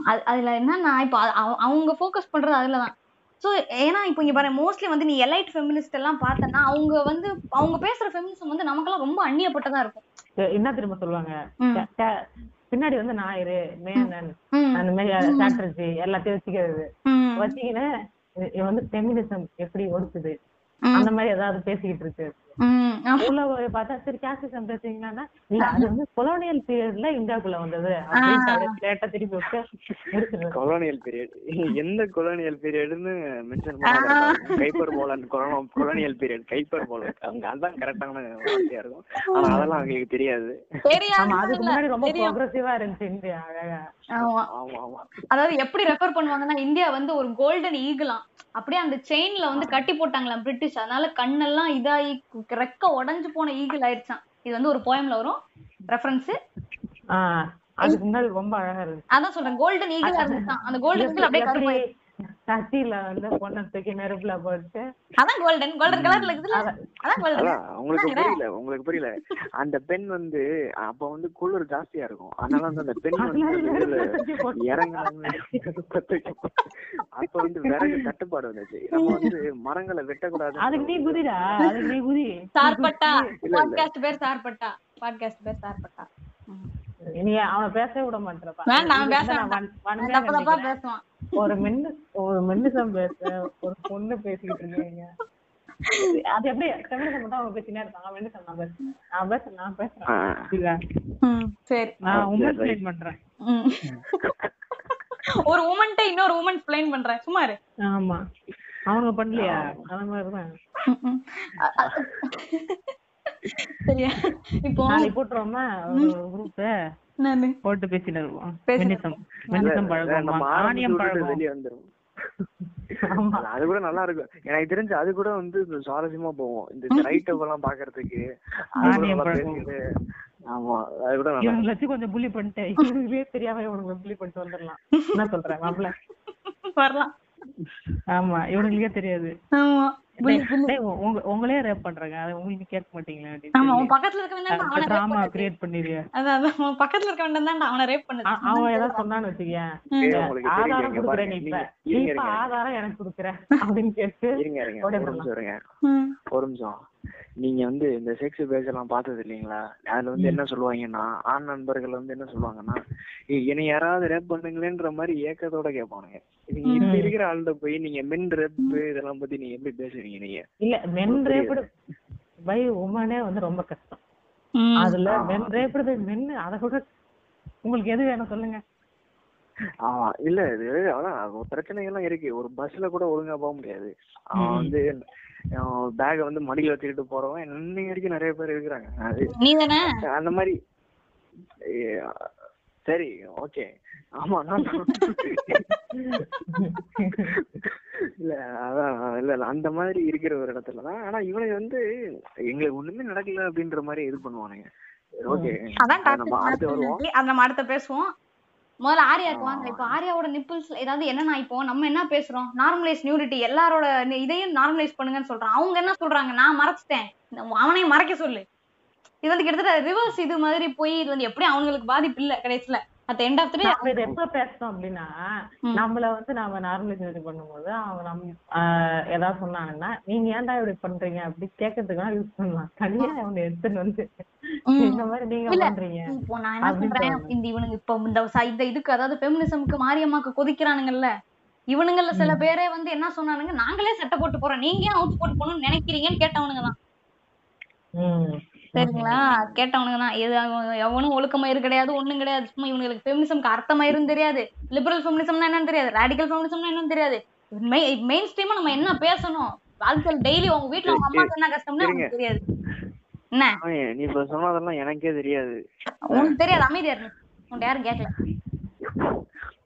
அது அதுல என்னன்னா இப்போ அவங்க ஃபோக்கஸ் பண்றது அதுலதான். சோ ஏன்னா இப்போ இங்க பாரு மோஸ்ட்லி வந்து நீ எலைட் ஃபெமினிஸ்ட் எல்லாம் பார்த்தனா அவங்க வந்து அவங்க பேசுற ஃபெமினிசம் வந்து நமக்கெல்லாம் ரொம்ப அந்நியப்பட்டதா இருக்கும். என்ன திரும்ப சொல்லுவாங்க? பின்னாடி வந்து ஞாயிறு மேனன் அந்த மாதிரி சாட்டர்ஜி எல்லாத்தையும் வச்சுக்கிறது. வச்சுக்கின்னு வந்து ஃபெமினிசம் எப்படி ஒடுக்குது? அந்த மாதிரி ஏதாவது பேசிக்கிட்டு இருக்கு. உள்ள பார்த்தா சரி இல்ல அது வந்து கொலோனியல் பீரியட்ல இந்தியாக்குள்ள வந்தது அப்படின்னு லேட்டா திருப்பி விட்டு எடுத்துருது கொலோனியல் பீரியட் எந்த கொலோனியல் பீரியட்னு மென்ஷன் பண்ணாங்க கைப்பர் போலன் கொலோனியல் பீரியட் கைப்பர் போலன் அவங்க அதான் கரெக்டான வார்த்தையா இருக்கும். ஆனா அதெல்லாம் அவங்களுக்கு தெரியாது. அதுக்கு முன்னாடி ரொம்ப தெரியும். ப்ரோக்ரஸிவா இருந்துச்சு இந்தியா அழகா. ஆமா. ஆமா ஆமா. அதாவது எப்படி ரெஃபர் பண்ணுவாங்கன்னா இந்தியா வந்து ஒரு கோல்டன் ஈகிளாம் அப்படியே அந்த செயின்ல வந்து கட்டி போட்டாங்களாம் பிரிட்டிஷ் அதனால கண்ணெல்லாம் இதாகி ரெக்க உடைஞ்சு போன ஈகிள் ஆயிடுச்சாம். இது வந்து ஒரு போயம்ல வரும். ரெஃபரன்ஸ் அதுக்கு முன்னாடி ரொம்ப அழகா இருந்துச்சு. அதான் சொல்றேன் கோல்டன் ஈகிளா இருந்துச்சாம். அந்த கோல்டன் ஈகிள் அப்படியே எப்படி சட்டியில வந்து பொண்ணை தூக்கி நெருப்புல போட்டு. அதான் கோல்டன் கோல்டன் கலர்ல இருக்குதுல்ல? அதான். கோல்டன் உங்களுக்கு புரியல உங்களுக்கு புரியல. அந்த பெண் வந்து அப்ப வந்து குளிர் ஜாஸ்தியா இருக்கும். அதனால வந்து அந்த பெண் வந்து இறங்குனாங்க அப்ப வந்து விறகு தட்டுப்பாடு வந்துச்சு. நம்ம வந்து மரங்களை வெட்டக்கூடாது அதுக்கு நீ குதிடா? அதுக்கு நீ குதி. சார்பட்டா. பாட்காஸ்ட் பேர் சார்பட்டா. பாட்காஸ்ட் பேர் சார்பட்டா. நீ அவனை பேசவே விட. பேசுவான். ஒரு மென்னு ஒரு மென்னிசம் பேச ஒரு பொண்ணு பேசிக்கிட்டு இருக்கீங்க. அது எப்படி தமிழக மட்டும் அவங்க பேசினே இருக்காங்க அவன் என்ன நான் பேசுறேன் நான் பேசுறேன் நான் பேசுறேன் சரி. நான் உமன் பிளேட் பண்றேன். ஒரு உமன்ட்ட இன்னொரு உமன் பிளைன் பண்றேன். சும்மா இரு. ஆமா. அவங்க பண்ணலையா? அந்த மாதிரிதான் ம், ம். அ- அ- சரியா? இப்போ நாளைக்கு போட்டுருவோமா? ஒரு குரூப்? போட்டு பேசிட்டு பேசிட்டு மென்னிசம் மென்னிசம் பழகுவோம்? விட்டுட்டு பழகுவோம். வெளியே வந்துரும் ஆமா. அது கூட நல்லா இருக்கும். எனக்கு தெரிஞ்சு அது கூட வந்து சுவாரஸ்யமா போகும். இந்த ரைட் எல்லாம் பாக்குறதுக்கு. ஆமா அது கூட நல்லா கொஞ்சம் புள்ளி பண்ணிட்டு இவங்களுக்கே தெரியாம இவனுங்களை புள்ளி பண்ணிட்டு வந்துடலாம். என்ன சொல்றேன் வரலாம். ஆமா இவனுங்களுக்கே தெரியாது. ஆமா. உங்களே ரேப் பண்றாங்க அதை உங்களுக்கு கேட்க மாட்டீங்களா ஆமா உன் பக்கத்துல இருக்க வேண்டாம் அவனை டிராமா. கிரியேட் பண்ணிடுறியா அதான் அதான் உன் பக்கத்துல இருக்க வேண்டாம் தான்டா அவனை ரேப் பண்ணு அ- அவன் ஏதாவது சொன்னான்னு வச்சுக்கேன் ஆதாரம் கொடுக்குறேன். நீ இப்ப. ஆதாரம் எனக்கு கொடுக்குற அப்படின்னு கேட்டு ஒரு. நிமிஷம். ஒரு நிமிஷம் நீங்க வந்து இந்த செக்ஸ் பேஜ் எல்லாம் பார்த்தது இல்லைங்களா? அதுல வந்து என்ன சொல்லுவாங்கன்னா ஆண் நண்பர்கள் வந்து என்ன சொல்லுவாங்கன்னா "ஏய், என்னை யாராவது ரேப் பண்ணுங்களேன்ற மாதிரி ஏக்கத்தோட கேட்பானுங்க. நீங்க இப்ப இருக்கிற ஆள்கிட்ட போய் நீங்க மென் ரேப் இதெல்லாம் பத்தி நீங்க எப்படி பேசுறீங்க நீங்க? இல்ல மென் ரேப்டு பை உமனே வந்து ரொம்ப கஷ்டம். அதுல மென் ரேப்டு பை மென் அதை கூட உங்களுக்கு எது வேணும் சொல்லுங்க. ஆமா இல்ல இது அதான் ஒரு பிரச்சனைகள்லாம் இருக்கு. ஒரு பஸ்ல கூட ஒழுங்கா போக முடியாது. அவன் வந்து பேக வந்து மடியில வச்சுக்கிட்டு போறவன். இன்னைக்கு வரைக்கும் நிறைய பேர் இருக்கிறாங்க. அந்த மாதிரி. சரி ஓகே ஆமா நான் இல்ல அதான் இல்ல அந்த மாதிரி இருக்கிற ஒரு இடத்துல தான். ஆனா இவனுக்கு வந்து எங்களுக்கு ஒண்ணுமே நடக்கல அப்படின்ற மாதிரி இது பண்ணுவானுங்க. ஓகே அதான் நம்ம அடுத்த பேசுவோம். முதல்ல ஆர்யாக்கு வாங்க. இப்போ ஆர்யாவோட நிப்பிள்ஸ் ஏதாவது என்னன்னா இப்போ? நம்ம என்ன பேசுறோம்? நார்மலைஸ் நியூரிட்டி எல்லாரோட இதையும் நார்மலைஸ் பண்ணுங்கன்னு சொல்றான் அவங்க என்ன சொல்றாங்க? நான் மறைச்சிட்டேன். அவனையும் மறைக்க சொல்லு. இது வந்து கிட்டத்தட்ட ரிவர்ஸ் இது மாதிரி போய் இது வந்து எப்படி அவங்களுக்கு பாதிப்பு இல்ல கடைசியில. அட் எண்ட் ஆஃப் நம்ம இதை எப்ப பேசணும் அப்படின்னா. நம்மள வந்து நாம நார்மலைஸ் பண்ணும்போது அவங்க நம் ஆஹ் ஏதாவது சொன்னாங்கன்னா நீங்க ஏன்டா இப்படி பண்றீங்க? அப்படி கேட்கறதுக்கு யூஸ் பண்ணலாம். தனியா அவங்க எடுத்துட்டு வந்து இந்த மாதிரி நீங்க. பண்றீங்க. இப்போ நான் என்ன சொல்றேன். இந்த இவனுங்க இப்போ இந்த இந்த இதுக்கு அதாவது பெமினிசம்க்கு மாரியம்மாக்கு கொதிக்கிறானுங்கல்ல. இவனுங்கள்ல சில பேரே வந்து என்ன சொன்னானுங்க? நாங்களே சட்டை போட்டு போறோம். நீங்க ஏன் அவுத்து போட்டு போகணும்னு நினைக்கிறீங்கன்னு கேட்டவனுங்க தான். சரிங்களா கேட்டவனுங்க தான் எது அவன் எவனும் ஒழுக்கமயிறு கிடையாது ஒண்ணும் கிடையாது. சும்மா இவனுங்களுக்கு ஃபெமினிசம்க்கு அர்த்தமயிரும் தெரியாது. லிபரல் ஃபெமினிசம்னா என்னன்னு தெரியாது. ரேடிக்கல் ஃபெமினிசம்னா என்னன்னு தெரியாது. மெயின் ஸ்ட்ரீமா நம்ம என்ன பேசணும்? வாழ்க்கையில் டெய்லி உங்க வீட்ல உங்க அம்மாக்கு என்ன கஷ்டம்னு அவனுக்கு தெரியாது. என்ன? நீ இப்ப சொன்னதெல்லாம் எனக்கே தெரியாது. உனக்கு தெரியாது. அமைதியா இருக்கு உன்ட்ட யாரும் கேட்கல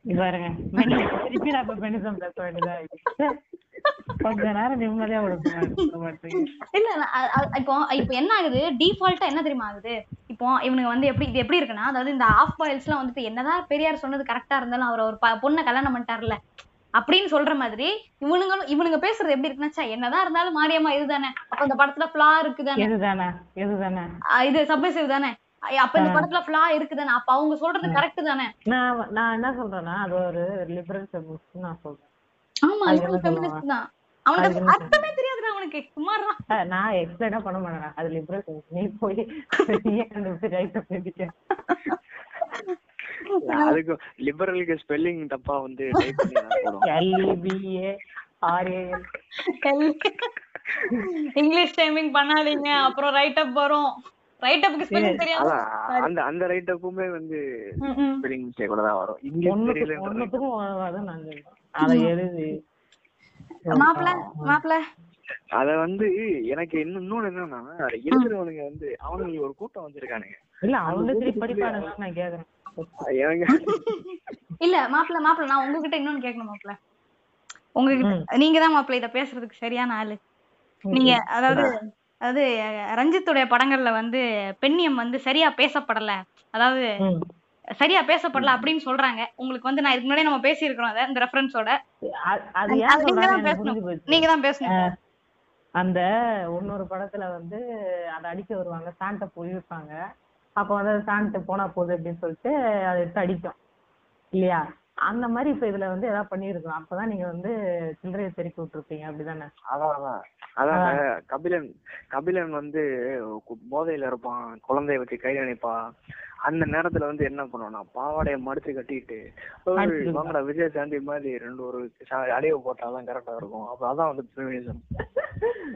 இது பாருங்க. பெனிசம் பேச வேண்டியதா கொஞ்ச நேரம் நிம்மதியா இல்ல இப்போ இப்போ என்ன ஆகுது? டிஃபால்ட்டா என்ன தெரியுமா ஆகுது? இப்போ இவனுங்க வந்து எப்படி இது எப்படி இருக்குன்னா அதாவது இந்த ஆஃப் பாயில்ஸ்லாம் வந்துட்டு என்னதான் பெரியார் சொன்னது கரெக்டா இருந்தாலும் அவர் ஒரு பொண்ணை கல்யாணம் பண்ணிட்டார்ல அப்படின்னு சொல்ற மாதிரி இவனுங்களும் இவனுங்க பேசுறது எப்படி இருக்குன்னா என்னதான் இருந்தாலும் மாரியம்மா இதுதானே. அப்ப இந்த படத்துல ஃபிளா இருக்குதானே? அ, இது சப்மிசிவ் தானே? அப்ப இந்த படத்துல ஃபிளா இருக்குதானே? அப்ப அவங்க சொல்றது கரெக்ட் தானே? நான் நான் என்ன சொல்றேன்னா அது ஒரு லிபரல் ஃபெமினிஸ்ட் நான் சொல்றேன். ஆமா என்ன ஃபெமினிஸ்ட் தான். அவனுக்கு அர்த்தமே தெரியாதுடா அவனுக்கு. அஹ் நான் எக்ஸ்பிளைனா பண்ண மாட்டேன்? அது லிபரல் ஃபெமினிஸ்ட் நீ போய் நீயே கண்டுபிடிச்சு ரைட் பண்ணிக்க அதுக்கு லிபரலுக்கு ஸ்பெல்லிங் தப்பா வந்து டைப் பண்ணி எல்இபிஏ ஆர்ஏஎல் இங்கிலீஷ் டைமிங் பண்ணாதீங்க. அப்புறம் ரைட் அப் வரும். ரைட் அப்க்கு ஸ்பெல்லிங் தெரியாது அதான் அந்த அந்த ரைட் அப்புமே வந்து மிஸ்டேக்கோட தான் வரும். இங்கிலீஷ் நான் சொல்றேன். அதை எழுதி. மாப்பிள மாப்பிள. அத வந்து எனக்கு இன்னும் இன்னொன்னு என்னன்னா அத எழுதுறவனுங்க வந்து அவனுங்க ஒரு கூட்டம் வந்திருக்கானுங்க இல்ல அவங்க திருப்பி படிப்பானுங்க நான் கேக்குறேன். இல்ல மாப்பிள மாப்பிள நான் உங்ககிட்ட இன்னொன்னு கேட்கணும் மாப்பிள. உங்ககிட்ட நீங்க தான் மாப்பிள இத பேசுறதுக்கு சரியான ஆளு. நீங்க அதாவது அதாவது ரஞ்சித்துடைய படங்கள்ல வந்து பெண்ணியம் வந்து சரியா பேசப்படல. அதாவது. சரியா பேசப்படல அப்படின்னு சொல்றாங்க. உங்களுக்கு வந்து நான் இதுக்கு முன்னாடி நம்ம பேசியிருக்கிறோம் அதை இந்த ரெஃபரன்ஸோட நீங்க சொல்றாங்க தான் பேசணும். போச்சு. நீங்க தான் பேசணும். அந்த இன்னொரு படத்துல வந்து அதை அடிக்க வருவாங்க. சாண்டை போயிருப்பாங்க அப்ப வந்து சாண்ட் போனா போகுது அப்படின்னு சொல்லிட்டு அதை எடுத்து அடிக்கும். இல்லையா? அந்த மாதிரி இப்ப இதுல வந்து ஏதாவது பண்ணிருக்கோம். அப்பதான் நீங்க வந்து சில்லறையை தெருக்கி விட்டுருப்பீங்க. அப்படிதானே? அதான் அதான். கபிலன் கபிலன் வந்து போதையில இருப்பான் குழந்தைய வச்சு கை நினைப்பான் அந்த நேரத்துல வந்து என்ன பண்ணுவானா பாவாடைய மடிச்சு கட்டிட்டு "ஓய், அடிச்சு வாங்கடா விஜய் சாந்தி மாதிரி ரெண்டு ஒரு அடைவு போட்டாதான் கரெக்டா இருக்கும். அப்ப அதான் வந்து feminism.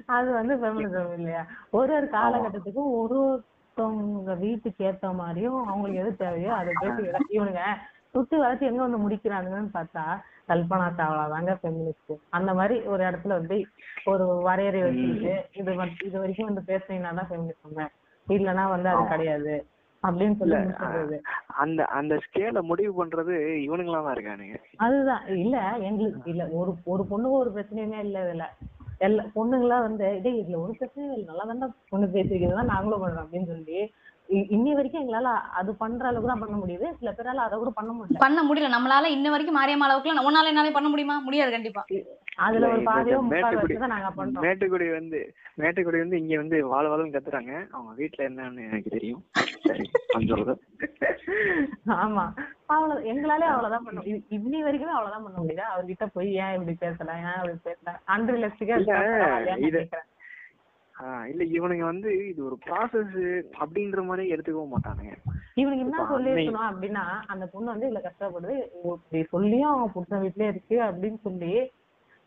அது வந்து ஃபெமினிசம் இல்லையா? ஒரு ஒரு காலகட்டத்துக்கும் ஒரு ஒருத்தவங்க வீட்டுக்கு ஏத்த மாதிரியும் அவங்களுக்கு எது தேவையோ அதை பேசி இவனுங்க சுத்தி வளர்த்து எங்க வந்து முடிக்கிறானுங்கன்னு பார்த்தா கல்பனா சாவ்லா தாங்க ஃபெமினிஸ்ட் அந்த மாதிரி ஒரு இடத்துல வந்து ஒரு வரையறை வச்சுக்கிட்டு இது இது வரைக்கும் வந்து பேசுனீங்கன்னா தான் ஃபெமினிசம் இல்லைன்னா வந்து அது கிடையாது. அப்படின்னு சொல்லி அந்த அந்த ஸ்கேல முடிவு பண்றது இவனுங்களா தான் இருக்கானுங்க. அதுதான். இல்ல எங்களுக்கு இல்ல ஒரு ஒரு பொண்ணுக்கு ஒரு பிரச்சனையுமே இல்ல இதுல. எல்லா பொண்ணுங்களா வந்து டேய் இதுல ஒரு பிரச்சனையும் இல்லை. நல்லா தானே பொண்ணு பேசிருக்கிறதா நாங்களும் பண்றோம். அப்படின்னு சொல்லி இன்னி வரைக்கும் எங்களால அது பண்ற அளவுக்கு தான் பண்ண முடியுது. சில பேரால அதை கூட பண்ண முடியல. பண்ண முடியல. நம்மளால இன்ன வரைக்கும் மாரியம்மா அளவுக்கு உன்னால என்னாலே பண்ண முடியுமா? முடியாது கண்டிப்பா. அதுல ஒரு பாதையோ மேட்டுக்குடி- வச்சு தான் நாங்க பண்றோம். மேட்டுக்குடி வந்து மேட்டுக்குடி வந்து இங்க வந்து வாழ வாழன்னு கத்துறாங்க. அவங்க வீட்டுல என்னன்னு எனக்கு தெரியும். ஆமா. அவ்வளவு எங்களாலே அவ்வளவுதான் பண்ண இ- இன்னி வரைக்குமே அவ்வளவுதான் பண்ண முடியுது? அவர்கிட்ட போய் ஏன் இப்படி பேசல? ஏன் இப்படி பேசல? அன்ரியலிஸ்டிக்கா இல்ல, இவனுங்க வந்து இது ஒரு ப்ராசஸ் அப்படின்ற மாதிரி எடுத்துக்கவும் மாட்டானுங்க. இவனுக்கு என்ன சொல்லிருக்கணும் அப்படின்னா அந்த பொண்ணு வந்து இவ்வளவு கஷ்டப்படுது இப்படி சொல்லியும் அவங்க புருஷன் வீட்லயே இருக்கு அப்படின்னு சொல்லி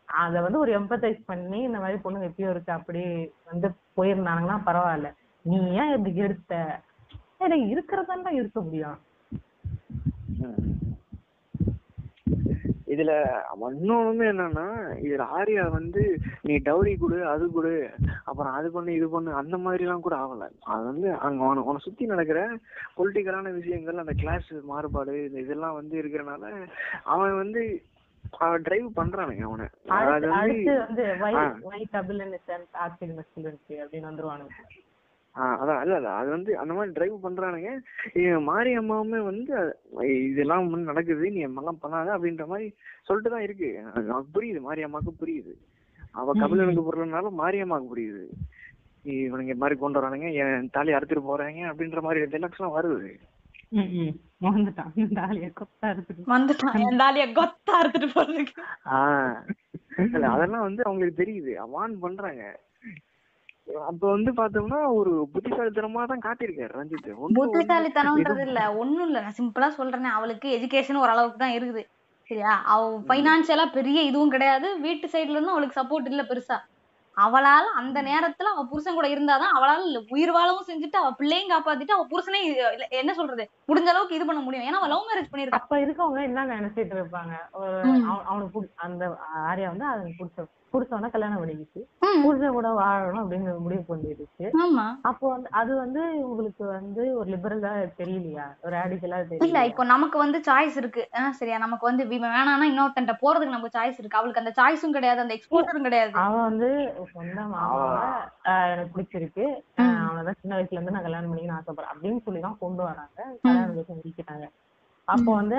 அத வந்து ஒரு எம்பத்தைஸ் பண்ணி இந்த மாதிரி பொண்ணுங்க எப்பயும் இருக்கு அப்படி வந்து போயிருந்தாங்கன்னா பரவாயில்ல. நீ ஏன் இப்படி எடுத்த? ஏய், இருக்கிறதாண்டா இருக்க முடியும். இதுல இன்னொன்னு என்னன்னா இதுல ஆர்யா வந்து நீ டவுரி கொடு அது கொடு அப்புறம் அது பண்ணு இது பண்ணு அந்த மாதிரி எல்லாம் கூட ஆகல. அது வந்து அங்க உன சுத்தி நடக்கிற பொலிட்டிக்கலான விஷயங்கள் அந்த கிளாஸ் மாறுபாடு இந்த இதெல்லாம் வந்து இருக்கிறனால அவன் வந்து டிரைவ் பண்றானுங்க அவனை. அது வந்து அதான் இல்ல இல்ல அது வந்து அந்த மாதிரி டிரைவ் பண்றானுங்க. மாரியம்மாவுமே வந்து இதெல்லாம் நடக்குது நீ எல்லாம் பண்ணாத அப்படின்ற மாதிரி சொல்லிட்டு தான் இருக்கு. புரியுது மாரியம்மாவுக்கு புரியுது. அவ கபிலனுக்கு புரியலனாலும் மாரியம்மாவுக்கு புரியுது. இவனுங்க இந்த மாதிரி கொண்டு வரானுங்க என் தாலி அறுத்துட்டு போறாங்க அப்படின்ற மாதிரி எல்லாம் வருது. ம், ம். வந்துட்டான் தாலிய கொத்தா இருக்குது வந்துட்டான். என் தாலிய கொத்தா அறுத்துட்டு போறதுக்கு. ஆஹ் இல்ல அதெல்லாம் வந்து அவங்களுக்கு தெரியுது. வான் பண்றாங்க. அப்ப வந்து பார்த்தோம்னா ஒரு புத்திசாலித்தனமா தான் காட்டியிருக்காரு ரஞ்சித் புத்திசாலித்தனம்ன்றது இல்ல ஒண்ணும் இல்ல. நான் சிம்பிளா சொல்றேனே அவளுக்கு எஜுகேஷன் ஓரளவுக்கு தான் இருக்குது. சரியா? அவ பைனான்சியலா பெரிய இதுவும் கிடையாது. வீட்டு சைடுல இருந்தும் அவளுக்கு சப்போர்ட் இல்ல பெருசா. அவளால அந்த நேரத்துல அவ புருஷன் கூட இருந்தாதான் அவளால உயிர் வாழவும் செஞ்சுட்டு அவ பிள்ளையும் காப்பாத்திட்டு அவ புருஷனை இல்ல, என்ன சொல்றது? முடிஞ்ச அளவுக்கு இது பண்ண முடியும். ஏன்னா அவ லவ் மேரேஜ் பண்ணிருக்கா அப்ப இருக்கவங்க என்ன நினைச்சிட்டு இருப்பாங்க அவனுக்கு அந்த ஆரியா வந்து அவனுக்கு பிடிச்ச புடிச்சவன கல்யாணம் பண்ணிக்கிச்சு. புருஷன் கூட வாழணும் அப்படின்னு முடிவு பண்ணிடுச்சு ஆமா. அப்போ வந்து அது வந்து உங்களுக்கு வந்து ஒரு லிபரலா தெரியலையா? ஒரு ரேடிக்கலா இல்ல தெரியல இப்போ நமக்கு வந்து சாய்ஸ் இருக்கு. சரியா நமக்கு வந்து வேணாம்னா இன்னொருத்தன்ட்ட போறதுக்கு நமக்கு சாய்ஸ் இருக்கு. அவளுக்கு அந்த சாய்ஸும் கிடையாது அந்த எக்ஸ்போசரும் கிடையாது. அவன் வந்து சொந்த மாமாவை ஆஹ் எனக்கு பிடிச்சிருக்கு. அவனதான் சின்ன வயசுல இருந்து நான் கல்யாணம் பண்ணிக்கணும்னு ஆசைப்படுறேன். அப்படின்னு சொல்லி தான் கொண்டு வராங்க. கல்யாணம் முடிக்கிறாங்க. அப்போ வந்து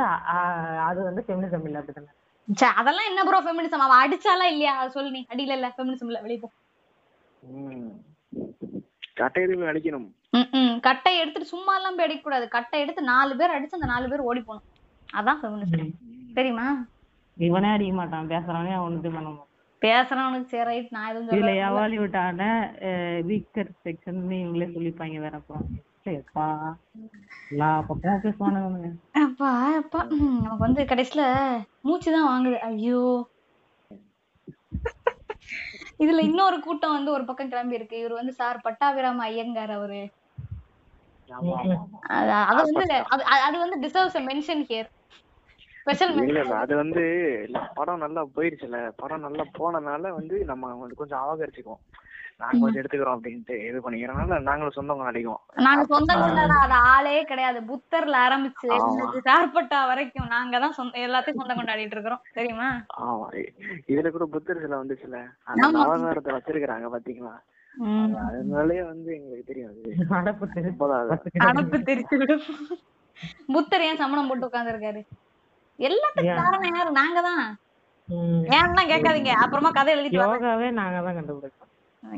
அது வந்து ஃபெமினிசம் இல்ல அப்படிதானே? ச்சே, அதெல்லாம் என்ன ப்ரோ ஃபெமினிசம் அவ அடிச்சாலா இல்லையா? அதை சொல்லு நீ. அடியில இல்ல ஃபெமினிசம் இல்ல வெளிய போ. ம். கட்டை எதுவுமே அடிக்கணும். ம், ம். கட்டை எடுத்துட்டு சும்மா எல்லாம் போய் அடிக்க கூடாது கட்டை எடுத்து நாலு பேர் அடிச்சு அந்த நாலு பேர் ஓடி போகணும். அதான் ஃபெமினிசம் தெரியுமா? இவனே அடிக்க மாட்டான். பேசுறவனே அவனுக்கு பண்ண மாட்டான். பேசுறவனுக்கு சரி ரைட் நான் எதுவும் இதுல சொல்ல எவாலிவிட்டான வீக்கர் செக்ஷன் இவங்களே சொல்லிப்பாங்க வேற அப்புறம். சரிப்பா எல்லா பக்கமும் பேசுவானுங்க அப்பா அப்பா. நமக்கு வந்து கடைசியில மூச்சுதான் வாங்குது. ஐயோ. இதுல இன்னொரு கூட்டம் வந்து ஒரு பக்கம் கிளம்பி இருக்கு. இவர் வந்து சார் பட்டாபிராம ஐயங்கார் அவரு. அது வந்து அது வந்து டிசர்வ்ஸ் மென்ஷன் ஹியர் அது வந்து படம் நல்லா போயிருச்சுல படம் நல்லா போனனால வந்து நம்ம கொஞ்சம் அவகரிச்சுக்குவோம் நாங்க கொஞ்சம் எடுத்துக்கிறோம் அப்படின்ட்டு இது பண்ணிக்கிறனால நாங்களும் சொந்தம் அடிக்கும் நாங்க சொந்த கொண்டாட அது ஆளே கிடையாது. புத்தர்ல ஆரம்பிச்சு சார்பட்டா வரைக்கும் நாங்க தான் சொந்த எல்லாத்தையும் சொந்தம் கொண்டாடிட்டு இருக்கிறோம். தெரியுமா? ஆமா. இதுல கூட புத்தர் சிலை வந்துச்சுல. அந்த ஆமா. நவகாரத்தை வச்சிருக்காங்க பாத்தீங்களா. அதனாலயே வந்து எங்களுக்கு தெரியும் அது. அடப்பு தெரிச்சு புத்தர் ஏன் சமணம் போட்டு உட்கார்ந்திருக்காரு? எல்லாத்துக்கும் ஏன்? காரணம் யாரு? நாங்க தான். ஏன்னா கேட்காதீங்க. அப்புறமா கதை எழுதிட்டு. யோகாவே நாங்க தான் கண்டுபிடிச்சோம்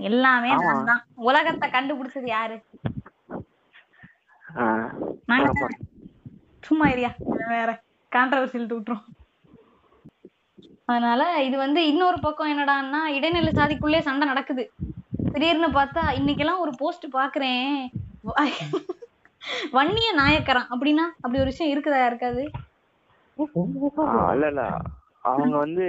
எல்லாமே ஆமா. நான் தான். உலகத்தை கண்டுபிடிச்சது யாரு. சும்மா இரியா வேற கான்ட்ரவர்சியில் விட்டுரும். அதனால இது வந்து இன்னொரு பக்கம் என்னடான்னா இடைநிலை சாதிக்குள்ளே சண்டை நடக்குது. திடீர்னு பார்த்தா இன்னைக்கெல்லாம் ஒரு போஸ்ட் பாக்குறேன். வன்னிய நாயக்கரான் அப்படின்னா அப்படி ஒரு விஷயம் இருக்குதா இருக்காது அவங்க வந்து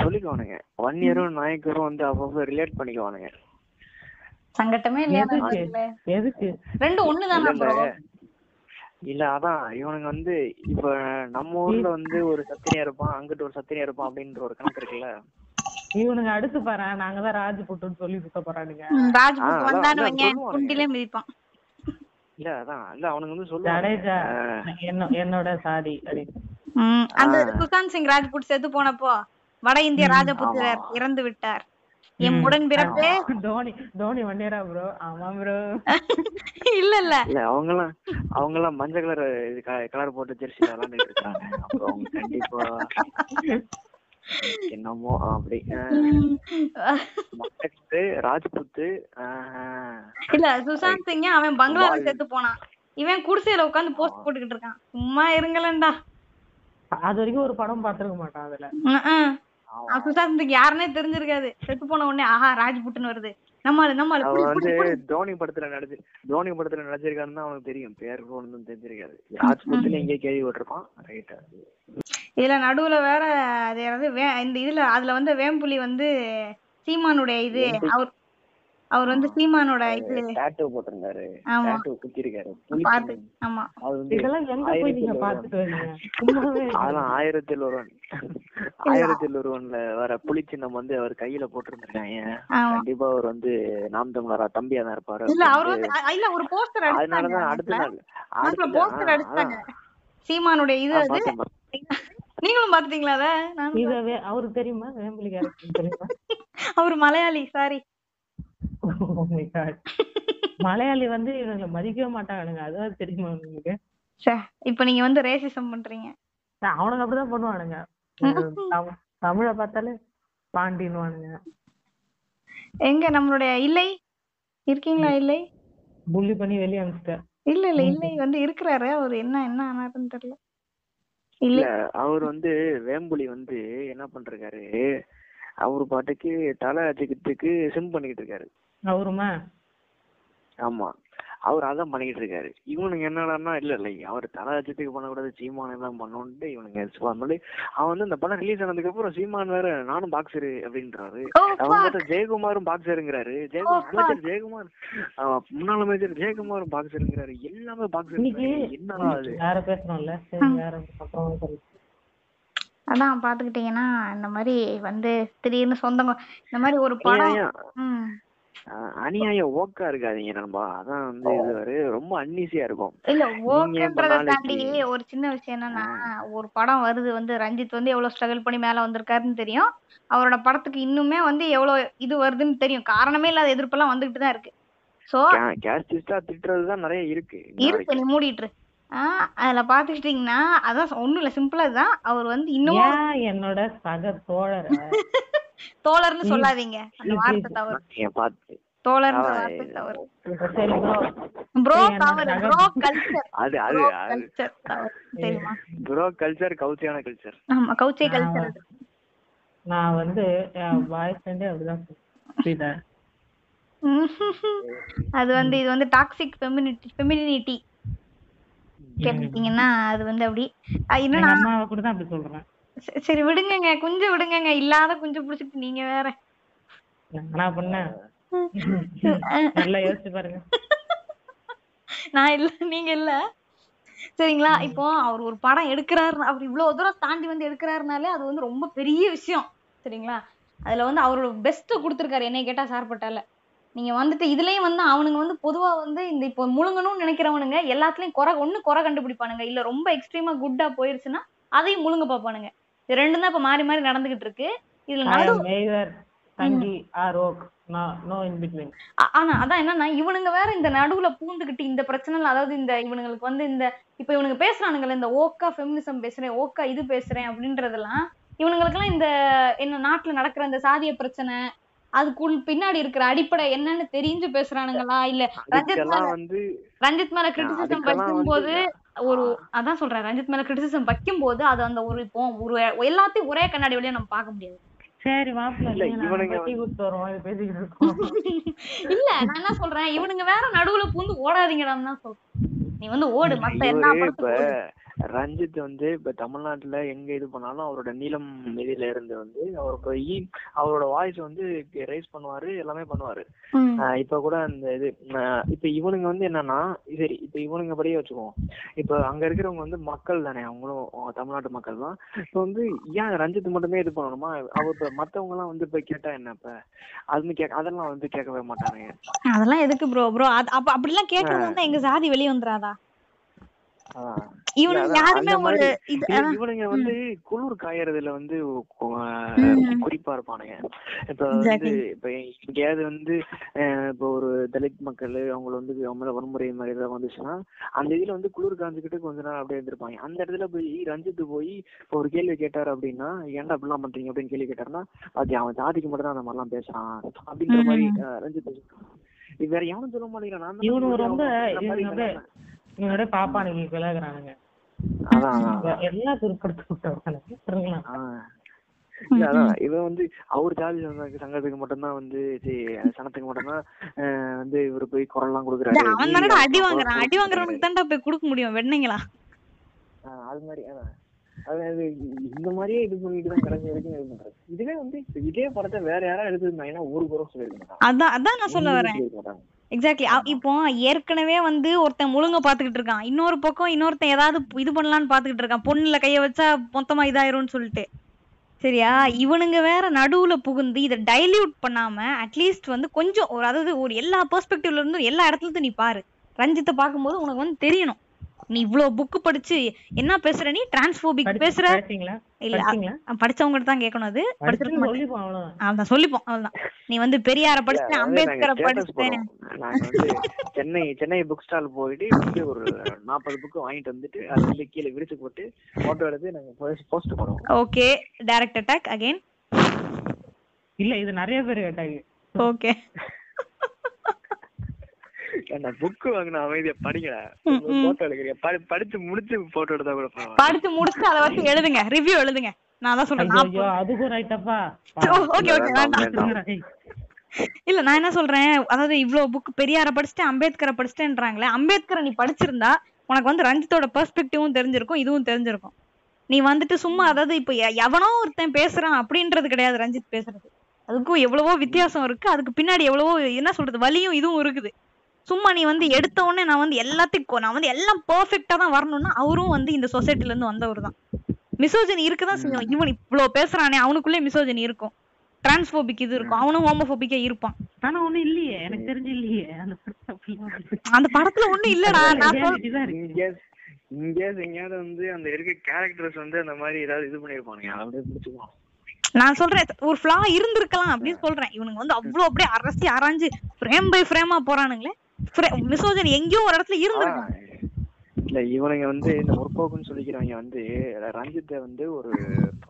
சொல்லிக்குவானுங்க. ஒன் இயரும் நாயக்கரும் வந்து அப்பப்போ ரிலேட் பண்ணிக்குவானுங்க. சங்கட்டமே இல்லையா எதுக்கு? ரெண்டும் ஒண்ணுதானா இல்ல, ப்ரோ இல்ல அதான். இவனுங்க வந்து இப்ப நம்ம ஊர்ல வந்து ஒரு சத்தினியா இருப்பான் அங்கிட்டு ஒரு சத்தினியா இருப்பான் அப்படின்ற ஒரு கணக்கு இருக்குல்ல? இவனுங்க அடுத்து பாரு நாங்க தான் ராஜ்புட்டுன்னு சொல்லி சுத்த போறானுங்க. குண்டிலே மிதிப்பான். இல்ல அதான். இல்ல அவனுங்க வந்து சொல்லுவாங்க என்னோட சாதி அப்படின்னு. அந்த ஆ. சுசாந்த் சிங் ராஜ்புட் செத்து போனப்போ வட இந்திய ராஜபுத்திரர். இறந்து விட்டார். எம் ம். உடன்பிறப்பே தோனி தோனி வண்டியரா ப்ரோ ஆமா ப்ரோ இல்ல இல்ல. இல்ல அவங்க எல்லாம் அவங்க எல்லாம் மஞ்சள் கலர் கலர் போட்டு ஜெர்சி விளாண்டுட்டு இருக்காங்க. அப்புறம் கண்டிப்பா என்னமோ அப்படி. ராஜ்புத்து இல்ல சுசாந்த் சிங் அவன் பங்களால. செத்து போனான். இவன் குடிசையில உட்கார்ந்து போஸ்ட் போட்டுக்கிட்டு இருக்கான். சும்மா இருங்களேன்டா. அது வரைக்கும் ஒரு படம் பார்த்திருக்க மாட்டான் அதுல. சுசாந்த் யாருன்னே தெரிஞ்சிருக்காது. செத்து போன உடனே ஆஹா ராஜ்புட்னு வருது. அவன் புடி, வந்து. தோனி படத்துல நடிச்சு தோனி படத்துல நடிச்சிருக்காருன்னு தான் அவனுக்கு தெரியும். பேர் ஒன்றும் தெரிஞ்சிருக்காது. ராஜ்புத்துன்னு எங்கேயே கேள்விப்பட்டிருப்பான். ரைட்டா இதுல நடுவுல வேற அது யாராவது வே இந்த இதுல அதுல வந்து வேம்புலி வந்து சீமானுடைய இது அவர் அவர் வந்து சீமானோட இது டேட்டூ போட்டிருந்தாரு. டேட்டூ குத்திருக்காரு. பாத்து ஆமா. வந்து இதெல்லாம் எங்க போய் நீங்க பாத்துட்டு அதெல்லாம் ஆயிரத்தில் ஒருவன் ஆயிரத்தில் ஒருவன்ல வர புலிச்சின்னம் வந்து அவர் கையில போட்டிருந்திருக்காங்க. கண்டிப்பா அவர் வந்து நாம் தமிழரா தம்பியா தான் இருப்பாரு. இல்ல அவர் வந்து இல்ல ஒரு போஸ்டர் அதனாலதான் அடுத்த நாள் அடுத்த போஸ்டர் அடிச்சாங்க. சீமானுடைய இது அது. நீங்களும் பாத்துட்டீங்களா அத? அவருக்கு தெரியுமா? வேம்புலி கேரக்டர் தெரியுமா? அவர் மலையாளி சாரி. மலையாளி வந்து இவங்களை மதிக்கவே மாட்டானுங்க அதான் தெரியுமா உங்களுக்கு? ச்சே, இப்ப நீங்க வந்து ரேசிசம் பண்றீங்க. நான் அவனுங்க அப்படிதான் பண்ணுவானுங்க. தமிழ்- பார்த்தாலே பாண்டின்னுவானுங்க. எங்க நம்மளுடைய இல்லை? இருக்கீங்களா இல்லை. புள்ளி பண்ணி வெளியே அனுப்பிச்சிட்டேன் இல்ல இல்ல இல்லை வந்து இருக்கிறாரு. அவர் என்ன என்ன ஆனாருன்னு தெரியல. இல்லை அவர் வந்து வேம்புலி வந்து என்ன பண்றாரு? அவரு பாட்டுக்கு தலை அடிச்சுக்கிறதுக்கு சிம் பண்ணிக்கிட்டு இருக்காரு. அவருமா? ஆமா. அவர் அதான் பண்ணிக்கிட்டு இருக்காரு. இவனுங்க என்னடான்னா இல்ல இல்ல அவர் தலை அஜித்துக்கு பண்ணக்கூடாது சீமான் தான் பண்ணணும்ட்டு இவனுங்க அவன் வந்து இந்த படம் ரிலீஸ் ஆனதுக்கு அப்புறம் சீமான் வேற நானும் பாக்ஸரு அப்படின்றாரு. Fuck. பார்த்தா ஜெயக்குமாரும் பாக்ஸருங்கிறாரு Oh, ஜெயக்குமார் ஜெயக்குமார். முன்னாள் அமைச்சர் ஜெயக்குமாரும் பாக்ஸருங்கிறாரு எல்லாமே பாக்ஸர் என்னடா அது? வேற பேசுறோம்ல. அதான் பாத்துக்கிட்டீங்கன்னா இந்த மாதிரி வந்து திடீர்னு சொந்தங்க இந்த மாதிரி ஒரு படம் அநியாயம் ஓக்கா இருக்காதீங்க நண்பா. அதான் வந்து இது ஒரு ரொம்ப அன்னீசியா இருக்கும். இல்ல ஓகேன்றத தாண்டி ஒரு சின்ன விஷயம் என்னன்னா ஒரு படம் வருது வந்து ரஞ்சித் வந்து எவ்வளவு ஸ்ட்ரகிள் பண்ணி மேல வந்திருக்காருன்னு தெரியும். அவரோட படத்துக்கு இன்னுமே வந்து எவ்வளவு இது வருதுன்னு தெரியும். காரணமே இல்லாத எதிர்ப்பெல்லாம் வந்துகிட்டு தான் இருக்கு. சோ கேஸ்டிஸ்டா திட்டுறதுதான் நிறைய இருக்கு இருக்கு. நீ மூடிட்டு ஆஹ் அதுல பாத்துக்கிட்டீங்கன்னா அதான் ஒண்ணும் இல்ல சிம்பிளா இதுதான். அவர் வந்து இன்னும் என்னோட சக தோழரை? தோழர்னு சொல்லாதீங்க. அந்த வார்த்தை. தவறு. வார்த்தை தவறு. ப்ரோ தவறு. ப்ரோ கல்ச்சர் அது கல்ச்சர் தவறு. தெரியுமா? ப்ரோ கல்ச்சர் கவுச்சியான கல்ச்சர் ஆமா கவுச்சே கல்ச்சர் வந்து- நான் வந்து பாய் ஃப்ரெண்டே அப்படிதான் சொல்லுவேன். புரியுதா? அது வந்து இது வந்து டாக்ஸிக் ஃபெமினிட்டி ஃபெமினிட்டி கேட்டுட்டீங்கன்னா அது வந்து அப்படி. என்னன்னா அம்மாவை கூட தான் அப்படி சொல்றேன். சரி, விடுங்கங்க குஞ்சு விடுங்கங்க இல்லாத குஞ்சு புடிச்சிட்டு நீங்க வேற. நான் பண்ணேன் நல்லா யோசிச்சு பாருங்க. நான் இல்ல நீங்க இல்ல. சரிங்களா? இப்போ அவர் ஒரு படம் எடுக்கிறாரு அவர் இவ்வளவு தூரம் தாண்டி வந்து எடுக்கிறாருனாலே அது வந்து ரொம்ப பெரிய விஷயம். சரிங்களா? அதுல வந்து அவரோட பெஸ்ட் கொடுத்துருக்காரு என்னை கேட்டா சார்பட்டால நீங்க வந்துட்டு இதுலயும் வந்து அவனுங்க வந்து பொதுவா வந்து இந்த இப்போ முழுங்கணும்னு நினைக்கிறவனுங்க எல்லாத்துலயும் குறை ஒண்ணு குறை கண்டுபிடிப்பானுங்க. இல்ல ரொம்ப எக்ஸ்ட்ரீமா குட்டா போயிருச்சுன்னா அதையும் முழுங்க பார்ப்பானுங்க. இது ரெண்டும் தான் இப்ப மாறி மாறி நடந்துகிட்டு இருக்கு இதுல I நடு am neither. தங்கி or woke no in between ah- ஆனா அதான் என்னன்னா இவனுங்க வேற இந்த நடுவுல பூந்துகிட்டு இந்த பிரச்சனை அதாவது இந்த இவனுங்களுக்கு வந்து இந்த இப்ப இவனுங்க பேசுறானுங்கல்ல இந்த ஓக்கா ஃபெமினிசம் பேசுறேன் ஓக்கா இது பேசுறேன் அப்படின்றதெல்லாம் இவனுங்களுக்கெல்லாம் இந்த என்ன நாட்டுல நடக்கிற இந்த சாதிய பிரச்சனை அதுக்குள் பின்னாடி இருக்கிற அடிப்படை என்னன்னு தெரிஞ்சு பேசுறானுங்களா? இல்ல ரஞ்சித் மேல ரஞ்சித் மேல கிரிட்டிசிசம் வந்து ஒரு அதான் சொல்றேன் ரஞ்சித் மேல கிரிட்டிசிசம் வைக்கும்போது அது அந்த ஒரு இப்போ ஒரு எல்லாத்தையும் ஒரே கண்ணாடி வழியா நம்ம பார்க்க முடியாது. சரி இல்ல, நான் என்ன சொல்றேன் இவனுங்க வேற நடுவுல பூந்து ஓடாதீங்கடான்னு தான் சொல்றேன். நீ வந்து ஓடு மத்த எல்லா இப்ப படத்துக்கும் ஓடு. ரஞ்சித் வந்து இப்ப தமிழ்நாட்டுல எங்க இது பண்ணாலும் அவரோட நீளம் இதுல இருந்து வந்து அவர் போய் அவரோட வாய்ஸ் வந்து ரைஸ் பண்ணுவாரு எல்லாமே பண்ணுவாரு. இப்ப கூட அந்த இது இப்ப இவனுங்க வந்து என்னன்னா சரி இப்ப இவனுங்க படியே வச்சுக்குவோம். இப்ப அங்க இருக்கிறவங்க வந்து மக்கள் தானே அவங்களும் அவங்க தமிழ்நாட்டு மக்கள் தான். இப்ப வந்து ஏன் ரஞ்சித் மட்டுமே இது பண்ணணுமா? அவர் இப்ப மத்தவங்க எல்லாம் வந்து இப்ப கேட்டா என்ன இப்ப? அது கேட்க அதெல்லாம் வந்து கேட்கவே மாட்டானுங்க. அதெல்லாம் எதுக்கு ப்ரோ ப்ரோ அப்ப அப்படிலாம் கேட்கறது வந்து எங்க சாதி வெளிய வந்துராதா? ஆஹ் இவனுங்க யாருமே ஒரு. இவனுங்க வந்து குளிர் காயறதுல வந்து. குறிப்பா இருப்பானுங்க. இப்ப வந்து. இப்ப எங்கேயாவது வந்து இப்ப ஒரு தலித் மக்கள் அவங்கள வந்து அவங்க வன்முறை மாதிரி ஏதாவது வந்துச்சுன்னா அந்த இதுல வந்து குளிர் காஞ்சுக்கிட்டு கொஞ்ச நேரம் அப்படியே இருந்திருப்பாங்க. அந்த இடத்துல போய் ரஞ்சித் போய் இப்ப ஒரு கேள்வி கேட்டாரு அப்படின்னா ஏன்டா அப்படிலாம் பண்றீங்க? அப்படின்னு கேள்வி கேட்டாருன்னா அது அவன் ஜாதிக்கு மட்டும் தான் அந்த மாதிரிலாம் பேசுறான். அப்படின்ற மாதிரி ரஞ்சித் வேற எவனும் சொல்ல மாட்டேங்கிறான் நான் அப்படியே இவனோட பாப்பானுங்க விலகுறானுங்க எல்லாம் துருப்படுத்தி அதான் இவன் வந்து அவர் ஜாதி சங்க- சங்கத்துக்கு மட்டும்தான் வந்து சரி, சனத்துக்கு மட்டும்தான் ஆஹ் வந்து இவரு போய் குரல்லாம் கொடுக்குறாரு. அவன் தானடா அடி வாங்குறான். அடி வாங்குறவனுக்கு தான்டா போய் கொடுக்க முடியும் வெண்ணங்களா? ஆஹ் அது மாதிரி அதான். அதாவது இந்த மாதிரியே இது பண்ணிட்டு தான் கடைசி வரைக்கும் இது பண்றது இதுவே வந்து இப்ப இதே படத்தை வேற யாராவது எடுத்திருந்தாங்கன்னா ஒரு குரம் சொல்லியிருக்க மாட்டாங்க. அதான் அதான் நான் சொல்ல வரேன். எக்ஸாக்ட்லி இப்போ ஏற்கனவே வந்து ஒருத்தன் முழுங்க பாத்துக்கிட்டு இருக்கான். இன்னொரு பக்கம் இன்னொருத்தன் ஏதாவது இது பண்ணலாம்னு பாத்துக்கிட்டு இருக்கான். பொண்ணுல கைய வச்சா மொத்தமா இதாயிரும்னு சொல்லிட்டு. சரியா? இவனுங்க வேற நடுவுல புகுந்து இதை டைல்யூட் பண்ணாம அட்லீஸ்ட் வந்து கொஞ்சம் ஒரு அதாவது ஒரு எல்லா பெர்ஸ்பெக்டிவ்ல இருந்தும் எல்லா இடத்துல இருந்து நீ பாரு. ரஞ்சித்தை பார்க்கும்போது உனக்கு வந்து தெரியணும். நீ இவ்ளோ புக் படிச்சு என்ன பேசுற நீ? டிரான்ஸ்போபிக் பேசுற? இல்ல படிச்சவங்ககிட்ட தான் கேட்கணும் அது. அதான் சொல்லிப்போம் அவ்வளவுதான். நீ வந்து பெரியார நாங்க அம்பேத்கரை போடுவோம். வந்து சென்னை சென்னை புக் ஸ்டால் போயிட்டு ஒரு நாற்பது புக்கு வாங்கிட்டு வந்துட்டு அது வந்து கீழே விரிச்சு போட்டு போட்டோ எடுத்து நாங்க போஸ்ட் பண்ணுவோம் ஓகே டைரக்ட் அட்டாக் அகைன் இல்ல இது நிறைய பேர் கேட்டாங்க. ஓகே என்ன புக்கு வாங்கின அமைதியா படிக்கல. போட்டோ எடுக்கிறீங்க. படி படிச்சு முடிச்சு போட்டோ எடுத்தா கூட. படிச்சு முடிச்சுட்டு அதை வச்சு எழுதுங்க. ரிவ்யூ எழுதுங்க. நான் தான் சொல்றேன். அதுக்கும் ரைட்டப்பா ஓகே ஓகே வேண்டாம். இல்ல நான் என்ன சொல்றேன்? அதாவது இவ்ளோ புக் பெரியார படிச்சுட்டு அம்பேத்கரை படிச்சுட்டேன்றாங்களே அம்பேத்கரை நீ படிச்சிருந்தா உனக்கு வந்து ரஞ்சித்தோட பெர்ஸ்பெக்டிவும் தெரிஞ்சிருக்கும் இதுவும் தெரிஞ்சிருக்கும். நீ வந்துட்டு சும்மா அதாவது இப்ப எ- எவனோ ஒருத்தன் பேசுறான் அப்படின்றது கிடையாது ரஞ்சித் பேசுறது. அதுக்கும் எவ்வளவோ வித்தியாசம் இருக்கு. அதுக்கு பின்னாடி எவ்வளவோ என்ன சொல்றது வலியும் இதுவும் இருக்குது. சும்மா நீ வந்து எடுத்த உடனே நான் வந்து எல்லாத்தையும் கொ- நான் வந்து எல்லாம் பெர்ஃபெக்ட்டா தான் வரணும்னா அவரும் வந்து இந்த சொசைட்டில இருந்து வந்தவர் தான். மிசோஜனி இருக்குதான் செய்யும் இவன் இவ்ளோ பேசுறானே அவனுக்குள்ளே மிசோஜனி இருக்கும். டிரான்ஸ்போபிக் இது இருக்கும். அவனும் ஹோமோபோபிக்கா இருப்பான். ஆனா ஒண்ணும் இல்லையே. எனக்கு தெரிஞ்சு இல்லையே. அந்த படத்துல ஒண்ணும் இல்லடா. நான். இங்கே எங்கேயாவது வந்து அந்த இருக்க கேரக்டர்ஸ் வந்து அந்த மாதிரி ஏதாவது இது பண்ணிருப்பானுங்க அப்படியே பிடிச்சிக்குவோம் நான் சொல்றேன் ஒரு ஃபிளா இருந்திருக்கலாம் அப்படின்னு சொல்றேன். இவனுங்க வந்து அவ்வளவு அப்படியே அரசி அரைஞ்சு ஃப்ரேம் பை ஃப்ரேமா போறானுங்களே. மிசோஜன் எங்கேயோ ஒரு இடத்துல இருந்திருக்கும் இல்ல இவனுங்க வந்து இந்த முற்போக்குன்னு சொல்லிக்கிறவங்க வந்து ரஞ்சித்தை வந்து ஒரு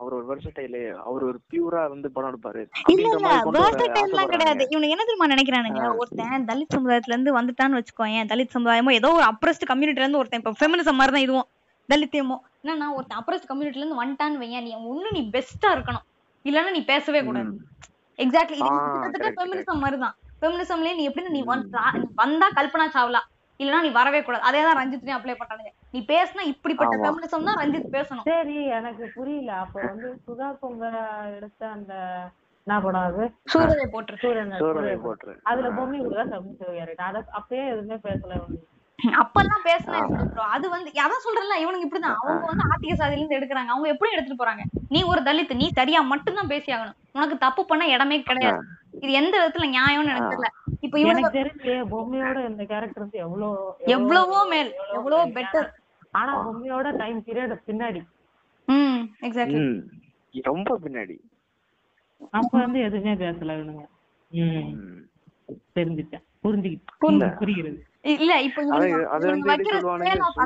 அவர் ஒரு வெர்சடைல அவர் ஒரு பியூரா வந்து படம் எடுப்பாரு. இல்ல இல்ல மாதிரி கொண்டு வர வேர்சடைல் எல்லாம் கிடையாது. இவனுக்கு என்ன தெரியுமா நினைக்கிறானுங்க? ஒருத்தன் தலித் சமுதாயத்துல இருந்து வந்துட்டான்னு வச்சுக்கோயேன். தலித் சமுதாயமோ ஏதோ ஒரு அப்ரஸ்ட் கம்யூனிட்டில இருந்து ஒருத்தன் இப்ப ஃபெமினிசம் மாதிரி தான் இதுவும். தலித்தியமோ. என்னன்னா ஒருத்தன் அப்ரஸ்ட் கம்யூனிட்டில இருந்து வந்துட்டான்னு வையன். நீ ஒண்ணு நீ பெஸ்டா இருக்கணும். இல்லன்னா நீ பேசவே கூடாது. எக்ஸாக்ட்லி இது கிட்டத்தட்ட ஃபெமினிசம் மாதிரி தான் ஃபெமினிசம்லயே நீ எப்படி நீ வந்து- கல்பனா சாவ்லா. இல்லனா நீ வரவே கூடாது. அதே தான் ரஞ்சித்லயும் அப்ளை பண்றானுங்க. நீ பேசினா இப்படிப்பட்ட. ஃபெமினிசம் தான் ரஞ்சித் பேசணும். சரி எனக்கு புரியல. அப்ப வந்து சுதா பொங்க எடுத்த அந்த என்ன படம் அது? சூரியனை சூரியன். போட்டுரு அதுல பொம்மி கூட சப்மிட் அப்பயே எதுவுமே பேசல. அப்பெல்லாம் பேசினேன் ப்ரோ அது வந்து அதான் சொல்றேன்ல இவனுங்க இப்படிதான். அவங்க வந்து ஆத்திக சாதியில இருந்து எடுக்கிறாங்க. அவங்க எப்படி எடுத்துட்டு போறாங்க? நீ ஒரு தலித் நீ சரியா மட்டும்தான் பேசி ஆகணும் உனக்கு தப்பு பண்ண இடமே கிடையாது. இது எந்த விதத்துல நியாயம்னு எனக்கு தெரியல. இப்ப இவனுங்க எனக்கு தெரிஞ்சு பொம்மையோட இந்த கேரக்டர் வந்து எவ்வளோ எவ்வளவோ மேல் எவ்வளவோ பெட்டர் ஆனா பொம்மையோட டைம் பீரியட் பின்னாடி. ம் எக்ஸாக்ட்லி ம். ரொம்ப பின்னாடி. அப்ப வந்து எதுவுமே பேசல இவனுங்க. தெரிஞ்சுட்டேன். புரிஞ்சுக்கிட்டேன் புரிஞ்சு. இல்ல இப்ப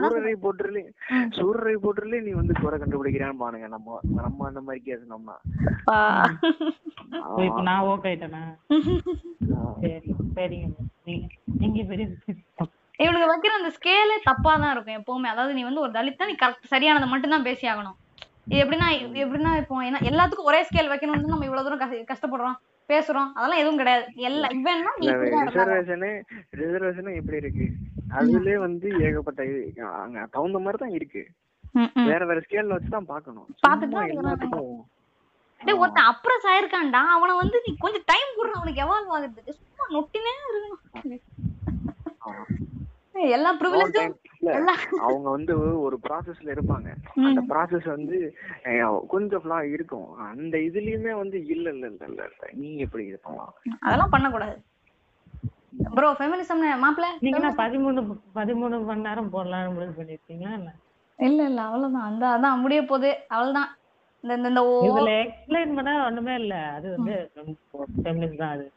சூரரை போட்டுருலே ம். சூரரை நீ வந்து குறை கண்டுபிடிக்கிறான்னு பானுங்க நம்ம நம்ம அந்த மாதிரி கேசணும்னா பா. ஓ, இப்ப நான் ஓகே ஆயிட்டேனா? சரி சரிங்க. நீங்க நீங்க பெரிய இவனுங்க வைக்கிற அந்த ஸ்கேலே தப்பா தான் இருக்கும் எப்பவுமே. அதாவது நீ வந்து ஒரு தலித்தா நீ கரெக்ட் சரியானதை மட்டும் தான் பேசி ஆகணும் இது எப்படின்னா எப்படின்னா இப்போ என்ன எல்லாத்துக்கும் ஒரே ஸ்கேல் வைக்கணும்னு நம்ம இவ்வளவு தூரம் கஷ்ட- கஷ்டப்படுறோம். பேசுறோம். அதெல்லாம் எதுவும் கிடையாது. எல்லா இவன்னா நீ ரிசர்வேஷனு ரிசர்வேஷனும் எப்படி இருக்கு. அதுலயே வந்து ஏகப்பட்ட அங்க தகுந்த மாதிரி தான் இருக்கு. வேற வேற ஸ்கேல்ல வச்சு தான் பார்க்கணும். பார்த்துட்டு எல்லாத்துக்கும் டேய் ஒருத்தன் அப்ரஸ் ஆயிருக்கான்டா. அவனை வந்து நீ கொஞ்சம் டைம் கொடுற அவனுக்கு எவால்வ் ஆகுறதுக்கு. சும்மா நொட்டினே இருக்கணும். எல்லா ப்ரிவிலேஜும். இல்ல, அவங்க வந்து ஒரு ப்ராசஸ்ல இருப்பாங்க. அந்த ப்ராசஸ் வந்து கொஞ்சம் ஃபிளா இருக்கும். அந்த இதுலயுமே வந்து இல்ல இல்ல இல்ல இல்ல இல்ல. நீங்க எப்படி இது பண்ணலாம்? அதெல்லாம் பண்ணக்கூடாது. ப்ரோ ஃபெமினிசம் மாப்பிள்ள நீங்க என்ன பதிமூணு பதிமூணு மணி நேரம் போடலாம்னு முடிவு பண்ணிருக்கீங்களா என்ன இல்ல இல்ல அவ்வளவுதான். அந்த அதான் முடிய போகுது அவ்வளவுதான். இந்த இந்த- இதுல எக்ஸ்பிளைன் பண்ண ஒண்ணுமே இல்ல. அது வந்து ஃபெமினிஸ்ட் தான் அது.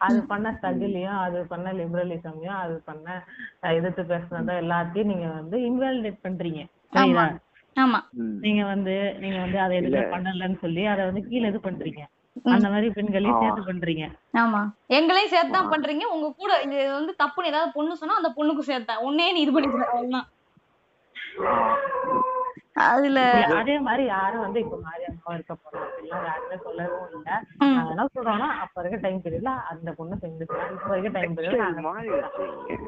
அது பண்ண ஸ்ட்ரகிளையும் அது பண்ண லிபரலிசமையும் அது பண்ண எதிர்த்து பேசுனதோ எல்லாத்தையும் நீங்க வந்து இன்வாலிடேட் பண்றீங்க. நீங்க வந்து நீங்க வந்து அதை எதுவுமே பண்ணலன்னு சொல்லி அதை வந்து கீழே இது பண்றீங்க. அந்த மாதிரி பெண்களையும் சேர்த்து பண்றீங்க. ஆமா. எங்களையும் சேர்த்து தான் பண்றீங்க. உங்க கூட இது வந்து தப்புன்னு ஏதாவது பொண்ணு சொன்னா அந்த பொண்ணுக்கும் சேர்த்தேன். உன்னே நீ இது பண்ணிக்கிற. அவ்வளவுதான். அதுல அதே மாதிரி யாரும் வந்து இப்ப மாரியம்மா இருக்க போறோம் யாருமே சொல்லவும் இல்ல. ம். நாங்க என்ன சொல்றோம்னா அப்ப இருக்க டைம் பீரியட்ல அந்த பொண்ணு செஞ்சுக்கலாம் இப்ப இருக்க டைம் பீரியட்ல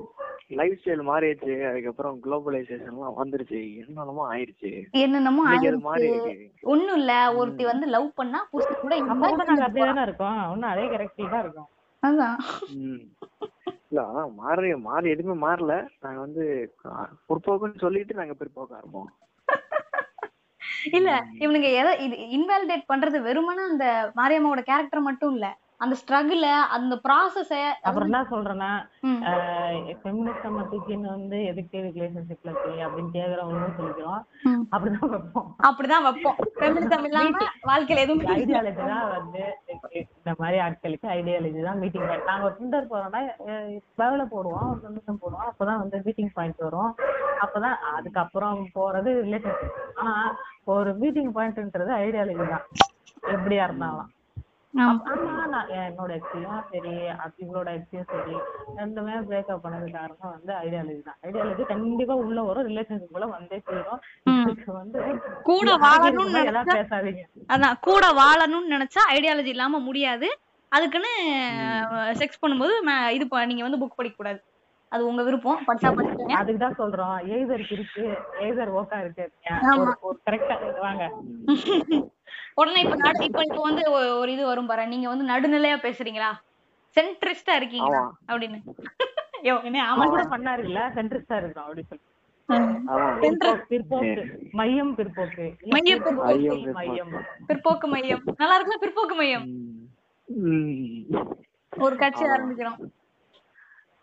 லைஃப் ஸ்டைல் மாறிடுச்சு. அதுக்கப்புறம் குளோபலைசேஷன்லாம் வந்துருச்சு. என்னென்னமோ ஆயிருச்சு என்னென்னமோ ஆயிடுச்சு. ஒண்ணும் இல்ல. ஒருத்தி வந்து லவ் பண்ணா புருஷ கூட நாங்க அப்படியே தானே இருக்கோம். இன்னும் அதே கரெக்டில் தான் இருக்கோம். அதான். ம். இல்ல அதான் மாறி மாறி எதுவுமே மாறல. நாங்க வந்து அஹ், முற்போக்குன்னு சொல்லிட்டு நாங்க பிற்போக்கா இருப்போம் இல்ல இவனுங்க எதை இது இன்வாலிடேட் பண்றது வெறுமனே அந்த மாரியம்மாவோட கேரக்டர் மட்டும் இல்ல. அந்த ஸ்ட்ரகிள அந்த ப்ராசஸ அப்புறம் என்ன சொல்றேன்னா ம். ஃபெமினிஸ்டம் தூக்கின்னு வந்து எதுக்கு ரிலேஷன்ஷிப்ல இருக்கீங்க அப்படின்னு கேக்குறவங்களும் சொல்லிக்கிறோம். அப்படிதான் வைப்போம். அப்படிதான் வைப்போம். ஃபெமினிசம் இல்லாம வாழ்க்கையில எதுவும் ஐடியாலஜி தான் வந்து இந்த மாதிரி ஆட்களுக்கு ஐடியாலஜி தான் மீட்டிங் பாயிண்ட் நாங்க ஒரு டிண்டர் போறோம்னா பவுல போடுவோம் நிமிஷம் போடுவோம். அப்பதான் வந்து மீட்டிங் பாயிண்ட் வரும். அப்பதான் அதுக்கப்புறம் போறது ரிலேஷன்ஷிப் ஆனா ஒரு மீட்டிங் பாயிண்ட்ன்றது ஐடியாலஜி தான் எப்படியா இருந்தாலும். என்னோட எக்ஸையும் சரி அது இவளோட எக்ஸையும் சரி ரெண்டுமே பிரேக்கப் பண்ணது காரணம் வந்து ஐடியாலஜி தான் ஐடியாலஜி கண்டிப்பா உள்ள வரும் ரிலேஷன்ஷிப் குள்ள வந்தே சேரும் வந்து கூட வாழணும்னு பேசாதீங்க. அதான் கூட வாழணும்னு நினைச்சா ஐடியாலஜி இல்லாம முடியாது. அதுக்குன்னு செக்ஸ் பண்ணும்போது இது ப- நீங்க வந்து புக் படிக்க கூடாது அது உங்க விருப்பம். படிச்சா படிச்சுங்க அதுக்கு தான் சொல்றோம். எய்தருக்கு இருக்கு எய்தர் ஓக்கா இருக்கு. கரெக்டா வாங்க. உடனே இப்ப நடு இப்ப இப்ப வந்து ஒரு இது வரும் பாரு. நீங்க வந்து நடுநிலையா பேசுறீங்களா? சென்ட்ரிஸ்டா இருக்கீங்களா? ஆமா. அப்படின்னு. யோ என்ன ஆமா கூட பண்ணாரு இல்ல சென்ட்ரிஸ்டா இருக்கும் அப்படி சொல்லி. மையம் பிற்போக்கு. மையம் பிற்போக்கு. மையம் நல்லா இருக்குல்ல? பிற்போக்கு மையம். ஒரு கட்சி ஆரம்பிக்கிறோம்.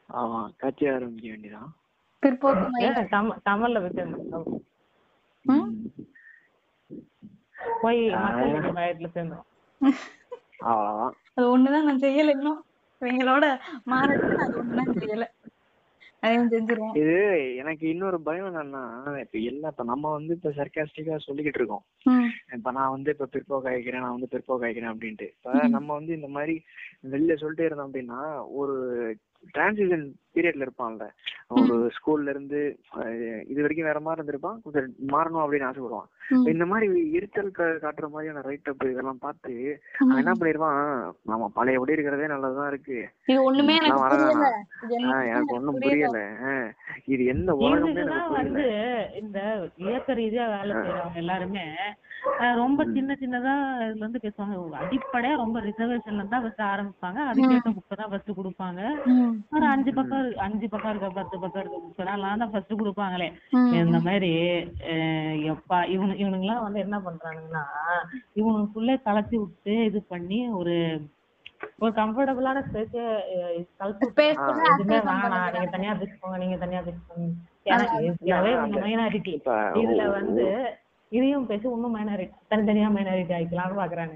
ஆமா கட்சி ஆரம்பிக்க வேண்டியதான் பிற்போக்கு வச்சிருந்தோம் ம்? போய் மையத்துல சேர்ந்தோம் அவ்வளவுதான் அது ஒண்ணுதான் நான் செய்யல இன்னும். இவங்களோட மாறதுக்கு அது ஒண்ணுதான் செய்யல. இது எனக்கு இன்னொரு பயம் என்னன்னா இப்ப எல்லாம் இப்ப நம்ம வந்து இப்ப சர்க்காஸ்டிக்கா சொல்லிக்கிட்டு இருக்கோம். இப்ப நான் வந்து இப்ப பிற்போக்கு ஆயிக்கிறேன் நான் வந்து பிற்போக்கு ஆயிக்கிறேன் அப்படின்ட்டு. இப்ப நம்ம வந்து இந்த மாதிரி வெளில சொல்லிட்டே இருந்தோம் அப்படின்னா ஒரு டிரான்சிஷன் பீரியட்ல இருப்பான்ல. ஒரு ஸ்கூல்ல இருந்து இது வரைக்கும் வேற மாதிரி இருந்திருப்பான். கொஞ்சம் மாறணும் அப்படின்னு ஆசைப்படுவான். இந்த மாதிரி எரிச்சல் காட்டுற மாதிரியான ரைட் அப் இதெல்லாம் பார்த்து அவன் என்ன பண்ணிருவான் நம்ம பழையபடி இருக்கிறதே நல்லதுதான் இருக்கு. இது ஒண்ணுமே எனக்கு ஒண்ணும் புரியல. ஆஹ் இது எந்த உலகமே வந்து இந்த இயக்க ரீதியா வேலை செய்யறவங்க எல்லாருமே ரொம்ப சின்ன சின்னதா இதுல இருந்து பேசுவாங்க. அடிப்படையா ரொம்ப ரிசர்வேஷன்ல இருந்தா ஃபர்ஸ்ட் ஆரம்பிப்பாங்க. அதுக்கேற்ற புக்கை தான் ஃபர்ஸ்ட் கொடுப்பாங்க. ஒரு அஞ்சு பக்கம் இருக்கு- அஞ்சு பக்கம் இருக்க பத்து பக்கம் இருக்க புக்கை தான் தான் ஃபர்ஸ்ட் கொடுப்பாங்களே. இந்த மாதிரி எப்பா இவனு இவனுங்கெல்லாம் வந்து என்ன பண்றானுங்கன்னா இவனுக்குள்ளே கலத்தி விட்டு இது பண்ணி ஒரு ஒரு கம்ஃபர்டபுளான ஸ்பேஸ் எதுவுமே வேணாம். நீங்க தனியா பேசிக்கோங்க நீங்க தனியா பேசிக்கோங்க ஏன்னா மைனாரிட்டி இதுல வந்து இதையும் பேசி இன்னும் மைனாரிட்டி தனித்தனியா மைனாரிட்டி ஆயிக்கலாம்னு பாக்குறாங்க.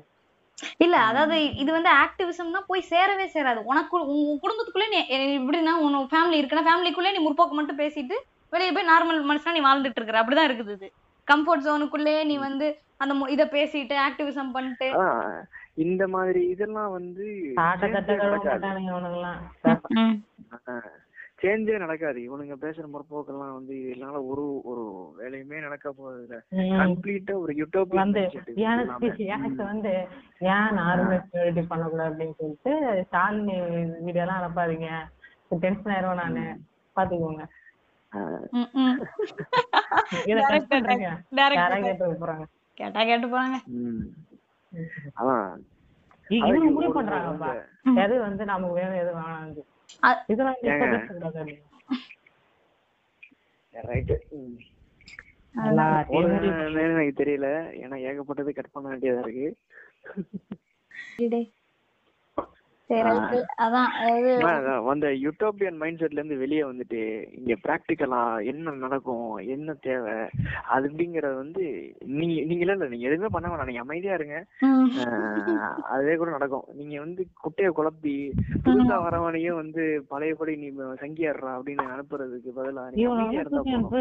இல்ல அதாவது இது வந்து ஆக்டிவிசம்னா போய் சேரவே சேராது. உனக்கு உன் குடும்பத்துக்குள்ளே நீ எப்படின்னா உன் ஃபேமிலி இருக்குன்னா ஃபேமிலிக்குள்ளே நீ முற்போக்கு மட்டும் பேசிட்டு வெளியே போய் நார்மல் மனுஷனா நீ வாழ்ந்துட்டு இருக்கிற. அப்படிதான் இருக்குது இது. கம்ஃபர்ட் ஜோனுக்குள்ளே நீ வந்து அந்த இத பேசிட்டு ஆக்டிவிசம் பண்ணிட்டு. இந்த மாதிரி இதெல்லாம் வந்து சேஞ்சே நடக்காது. இவனுங்க பேசுற முற்போக்கெல்லாம் வந்து இதனால ஒரு ஒரு வேலையுமே நடக்க போறது இல்ல. கம்ப்ளீட்டா ஒரு யூட்டோபியன் வந்து எனக்கு வந்து ஏன் நார்மல் பண்ணக்கூடாது அப்படின்னு சொல்லிட்டு ஸ்டாலின் வீடியோ எல்லாம் அனுப்பாதீங்க. டென்ஷன் ஆயிரும் நானு. பாத்துக்கோங்க. இதை. கேட்டு போறாங்க. கேட்டா கேட்டு போறாங்க. அதான். இ- அது இவங்க முடிவு பண்றாங்கப்பா. எது வந்து நமக்கு வேணும் எது வேணாம் இதெல்லாம்? பேசக்கூடாது எனக்கு தெரியல. ஏன்னா ஏகப்பட்டது கட் பண்ண வேண்டியதா இருக்கு டேய். சரி right. அதான் அதாவது ஆனா, அதான் அந்த யூட்டோபியன் மைண்ட் செட்ல இருந்து வெளியே வந்துட்டு இங்க பிராக்டிக்கலா என்ன நடக்கும் என்ன தேவை அது அப்படிங்கறது வந்து நீங்க நீங்க இல்ல இல்ல நீங்க எதுவுமே பண்ண வேணாம். நீங்க அமைதியா இருங்க. அதுவே கூட நடக்கும். நீங்க வந்து குட்டைய குழப்பி புதுசா வரவனையும் வந்து பழையபடி நீ சங்கியாடுறா அப்படின்னு அனுப்புறதுக்கு பதிலா நீங்க அமைதியா இருந்தா போதும்.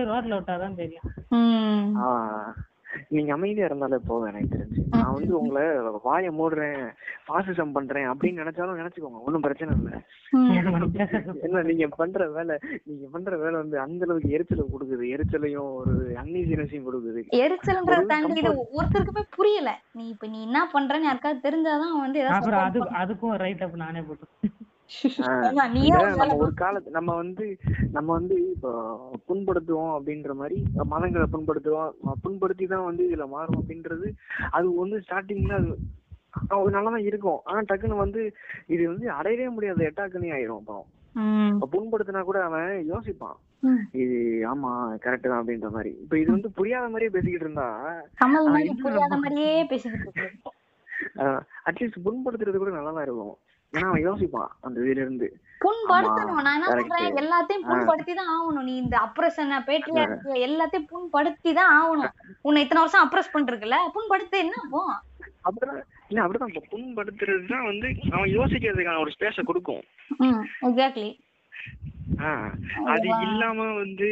நீங்க அமைதியா இருந்தாலே போதும் எனக்கு தெரிஞ்சு. நான் வந்து உங்களை வாயை மூடுறேன் பாசிசம் பண்றேன் அப்படின்னு நினைச்சாலும் நினைச்சுக்கோங்க. ஒண்ணும் பிரச்சனை இல்ல. என்ன நீங்க பண்ற வேலை நீங்க பண்ற வேலை வந்து அந்த அளவுக்கு எரிச்சலை கொடுக்குது. எரிச்சலையும் ஒரு அன்னீசினஸையும் கொடுக்குது. எரிச்சல்ன்றத தாண்டி இது. ஒருத்தருக்குமே புரியல. நீ இப்ப நீ என்ன பண்றன்னு யாருக்காவது தெரிஞ்சாதான் வந்து. அதுக்கும் ரைட் அப் நானே போட்டு ஒரு வேலை நம்ம ஒரு காலத்து நம்ம வந்து நம்ம வந்து இப்போ புண்படுத்துவோம் அப்படின்ற மாதிரி மதங்களை புண்படுத்துவோம். புண்படுத்தி தான் வந்து இதுல மாறும் அப்படின்றது அது வந்து ஸ்டார்டிங்ல அது அது நல்லாதான் இருக்கும். ஆனா டக்குன்னு வந்து இது வந்து அடையவே முடியாத. எட்டாக்கனி ஆயிரும் அப்புறம் புண்படுத்தினா கூட அவன் யோசிப்பான். இது ஆமா கரெக்ட் தான் அப்படின்ற மாதிரி. இப்ப இது வந்து புரியாத மாதிரியே பேசிக்கிட்டு இருந்தா புரியாத மாதிரியே பேசிக்கிட்டு அட்லீஸ்ட் புண்படுத்துறது கூட நல்லா தான் இருக்கும். ஏன்னா அவன் யோசிப்பான் அந்த இதுல இருந்து. புண்படுத்தணும். நான் என்ன. சொல்றேன்? எல்லாத்தையும் புண்படுத்தி தான் ஆகணும். நீ இந்த அப்ரஷன் பேட்டியா எல்லாத்தையும் புண்படுத்தி தான் ஆகணும். உன்னை இத்தனை வருஷம் அப்ரஸ் பண்ணிருக்குல்ல புண்படுத்த என்ன அப்போ அப்படிதான் இல்ல அப்படிதான். இப்ப புண்படுத்துறதுதான் வந்து அவன் யோசிக்கிறதுக்கான ஒரு ஸ்பேஸ கொடுக்கும். எக்ஸாக்ட்லி அது இல்லாம வந்து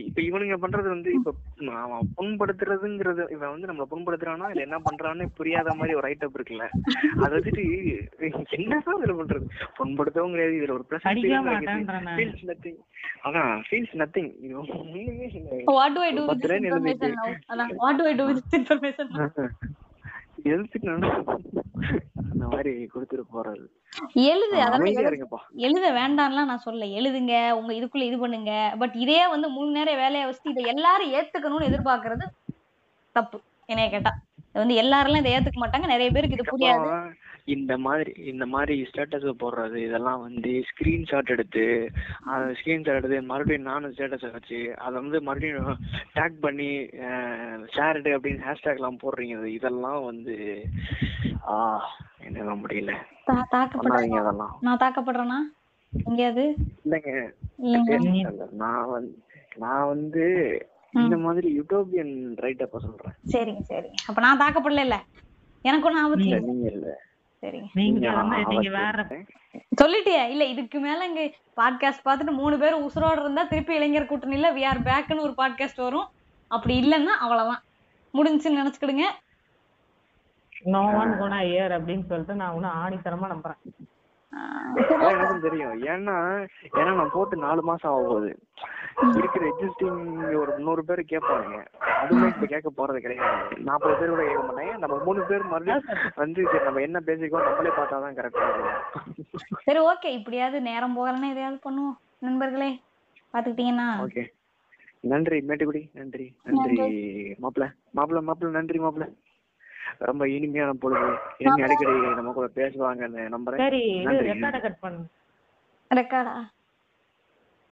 இப்ப இவனுங்க பண்றது வந்து இப்ப அவன் புண்படுத்துறதுங்கிறது இவன் வந்து நம்மள புண்படுத்துறானா இல்ல என்ன பண்றான்னு புரியாத மாதிரி ஒரு ஐட்டம் இருக்குல்ல? அது வந்துட்டு என்னதான் இதுல பண்றது? புண்படுத்தவும் கிடையாது. இதுல ஒரு பிரச்சனை. ஃபீல்ஸ் நத்திங் அதான் feels nothing. What do I do with. Information what do I do with information அந்த மாதிரி கொடுத்துட்டு போறது. எழுது அதெல்லாம் எழுது வேண்டாம்லாம் நான் சொல்லல. எழுதுங்க உங்க இதுக்குள்ள இது பண்ணுங்க. பட் இதே வந்து முழு நேர வேலையை வச்சுட்டு இதை எல்லாரும் ஏத்துக்கணும்னு எதிர்பார்க்கறது தப்பு. என்னைய கேட்டா. வந்து எல்லாரும் இதை ஏத்துக்க மாட்டாங்க. நிறைய பேருக்கு இது புரியாது. இந்த மாதிரி இந்த மாதிரி ஸ்டேட்டஸ் போடுறது இதெல்லாம் வந்து ஸ்கிரீன்ஷாட் எடுத்து அந்த ஸ்கிரீன்ஷாட் எடுத்து மறுபடியும் நானும் ஸ்டேட்டஸ் வச்சு அதை வந்து மறுபடியும் டேக் பண்ணி ஷேர்டு அப்படின்னு ஹேஷ்டேக் எல்லாம் போடுறீங்க. இது- இதெல்லாம் வந்து ஆ என்னால முடியல. தா- தாக்கப்படுறேன் பண்ணாதீங்க அதெல்லாம். நான் தாக்கப்படுறேனா? எங்கேயாவது இல்லைங்க. நான் வந்து நான் வந்து இந்த மாதிரி யூட்டோபியன் ரைட்டப்ப சொல்றேன். சரிங்க சரிங்க. அப்ப நான் தாக்கப்படல இல்ல எனக்கு ஒண்ணும் ஆபத்து இல்லை நீங்க இல்ல. சரிங்க நீங்க வந்து நீங்க வேற அவசியம் சொல்லிட்டியா? இல்ல இதுக்கு மேல இங்க பாட்காஸ்ட் பார்த்துட்டு மூணு பேர் உசுரோட இருந்தா திருப்பி இளைஞர் கூட்டணியில வி ஆர் பேக்னு ஒரு பாட்காஸ்ட் வரும். அப்படி இல்லைன்னா அவ்வளவுதான். முடிஞ்சுன்னு நினைச்சுக்கிடுங்க. நோ ஒன் குணா ஏர் அப்படின்னு சொல்லிட்டு நான் இன்னும் ஆணித்தரமா நம்புறேன். எனக்கும் தெரியும். ஏன்னா ஏன்னா நான் போட்டு நாலு மாசம் ஆக போகுது இருக்கிற எக்ஸிஸ்டிங் ஒரு முந்நூறு பேர் கேட்பாங்க அதுவுமே இப்ப கேட்க போறது கிடையாது. நாற்பது பேர் கூட கேட்க மாட்டாங்க. நம்ம மூணு பேர் மறுபடியும் வந்து சரி நம்ம என்ன பேசிக்கோ நம்மளே பார்த்தாதான் கரெக்டா இருக்கும். சரி ஓகே இப்படியாவது நேரம் போகலன்னா எதையாவது பண்ணுவோம். நண்பர்களே பாத்துக்கிட்டீங்கன்னா ஓகே நன்றி மேட்டுக்குடி. நன்றி நன்றி. மாப்பிள்ள. மாப்பிள்ள மாப்பிள்ள நன்றி மாப்பிள்ள. ரொம்ப இனிமையான பொழுது இனிமே அடிக்கடி நம்ம கூட பேசுவாங்கன்னு நம்புறேன். நன்றி.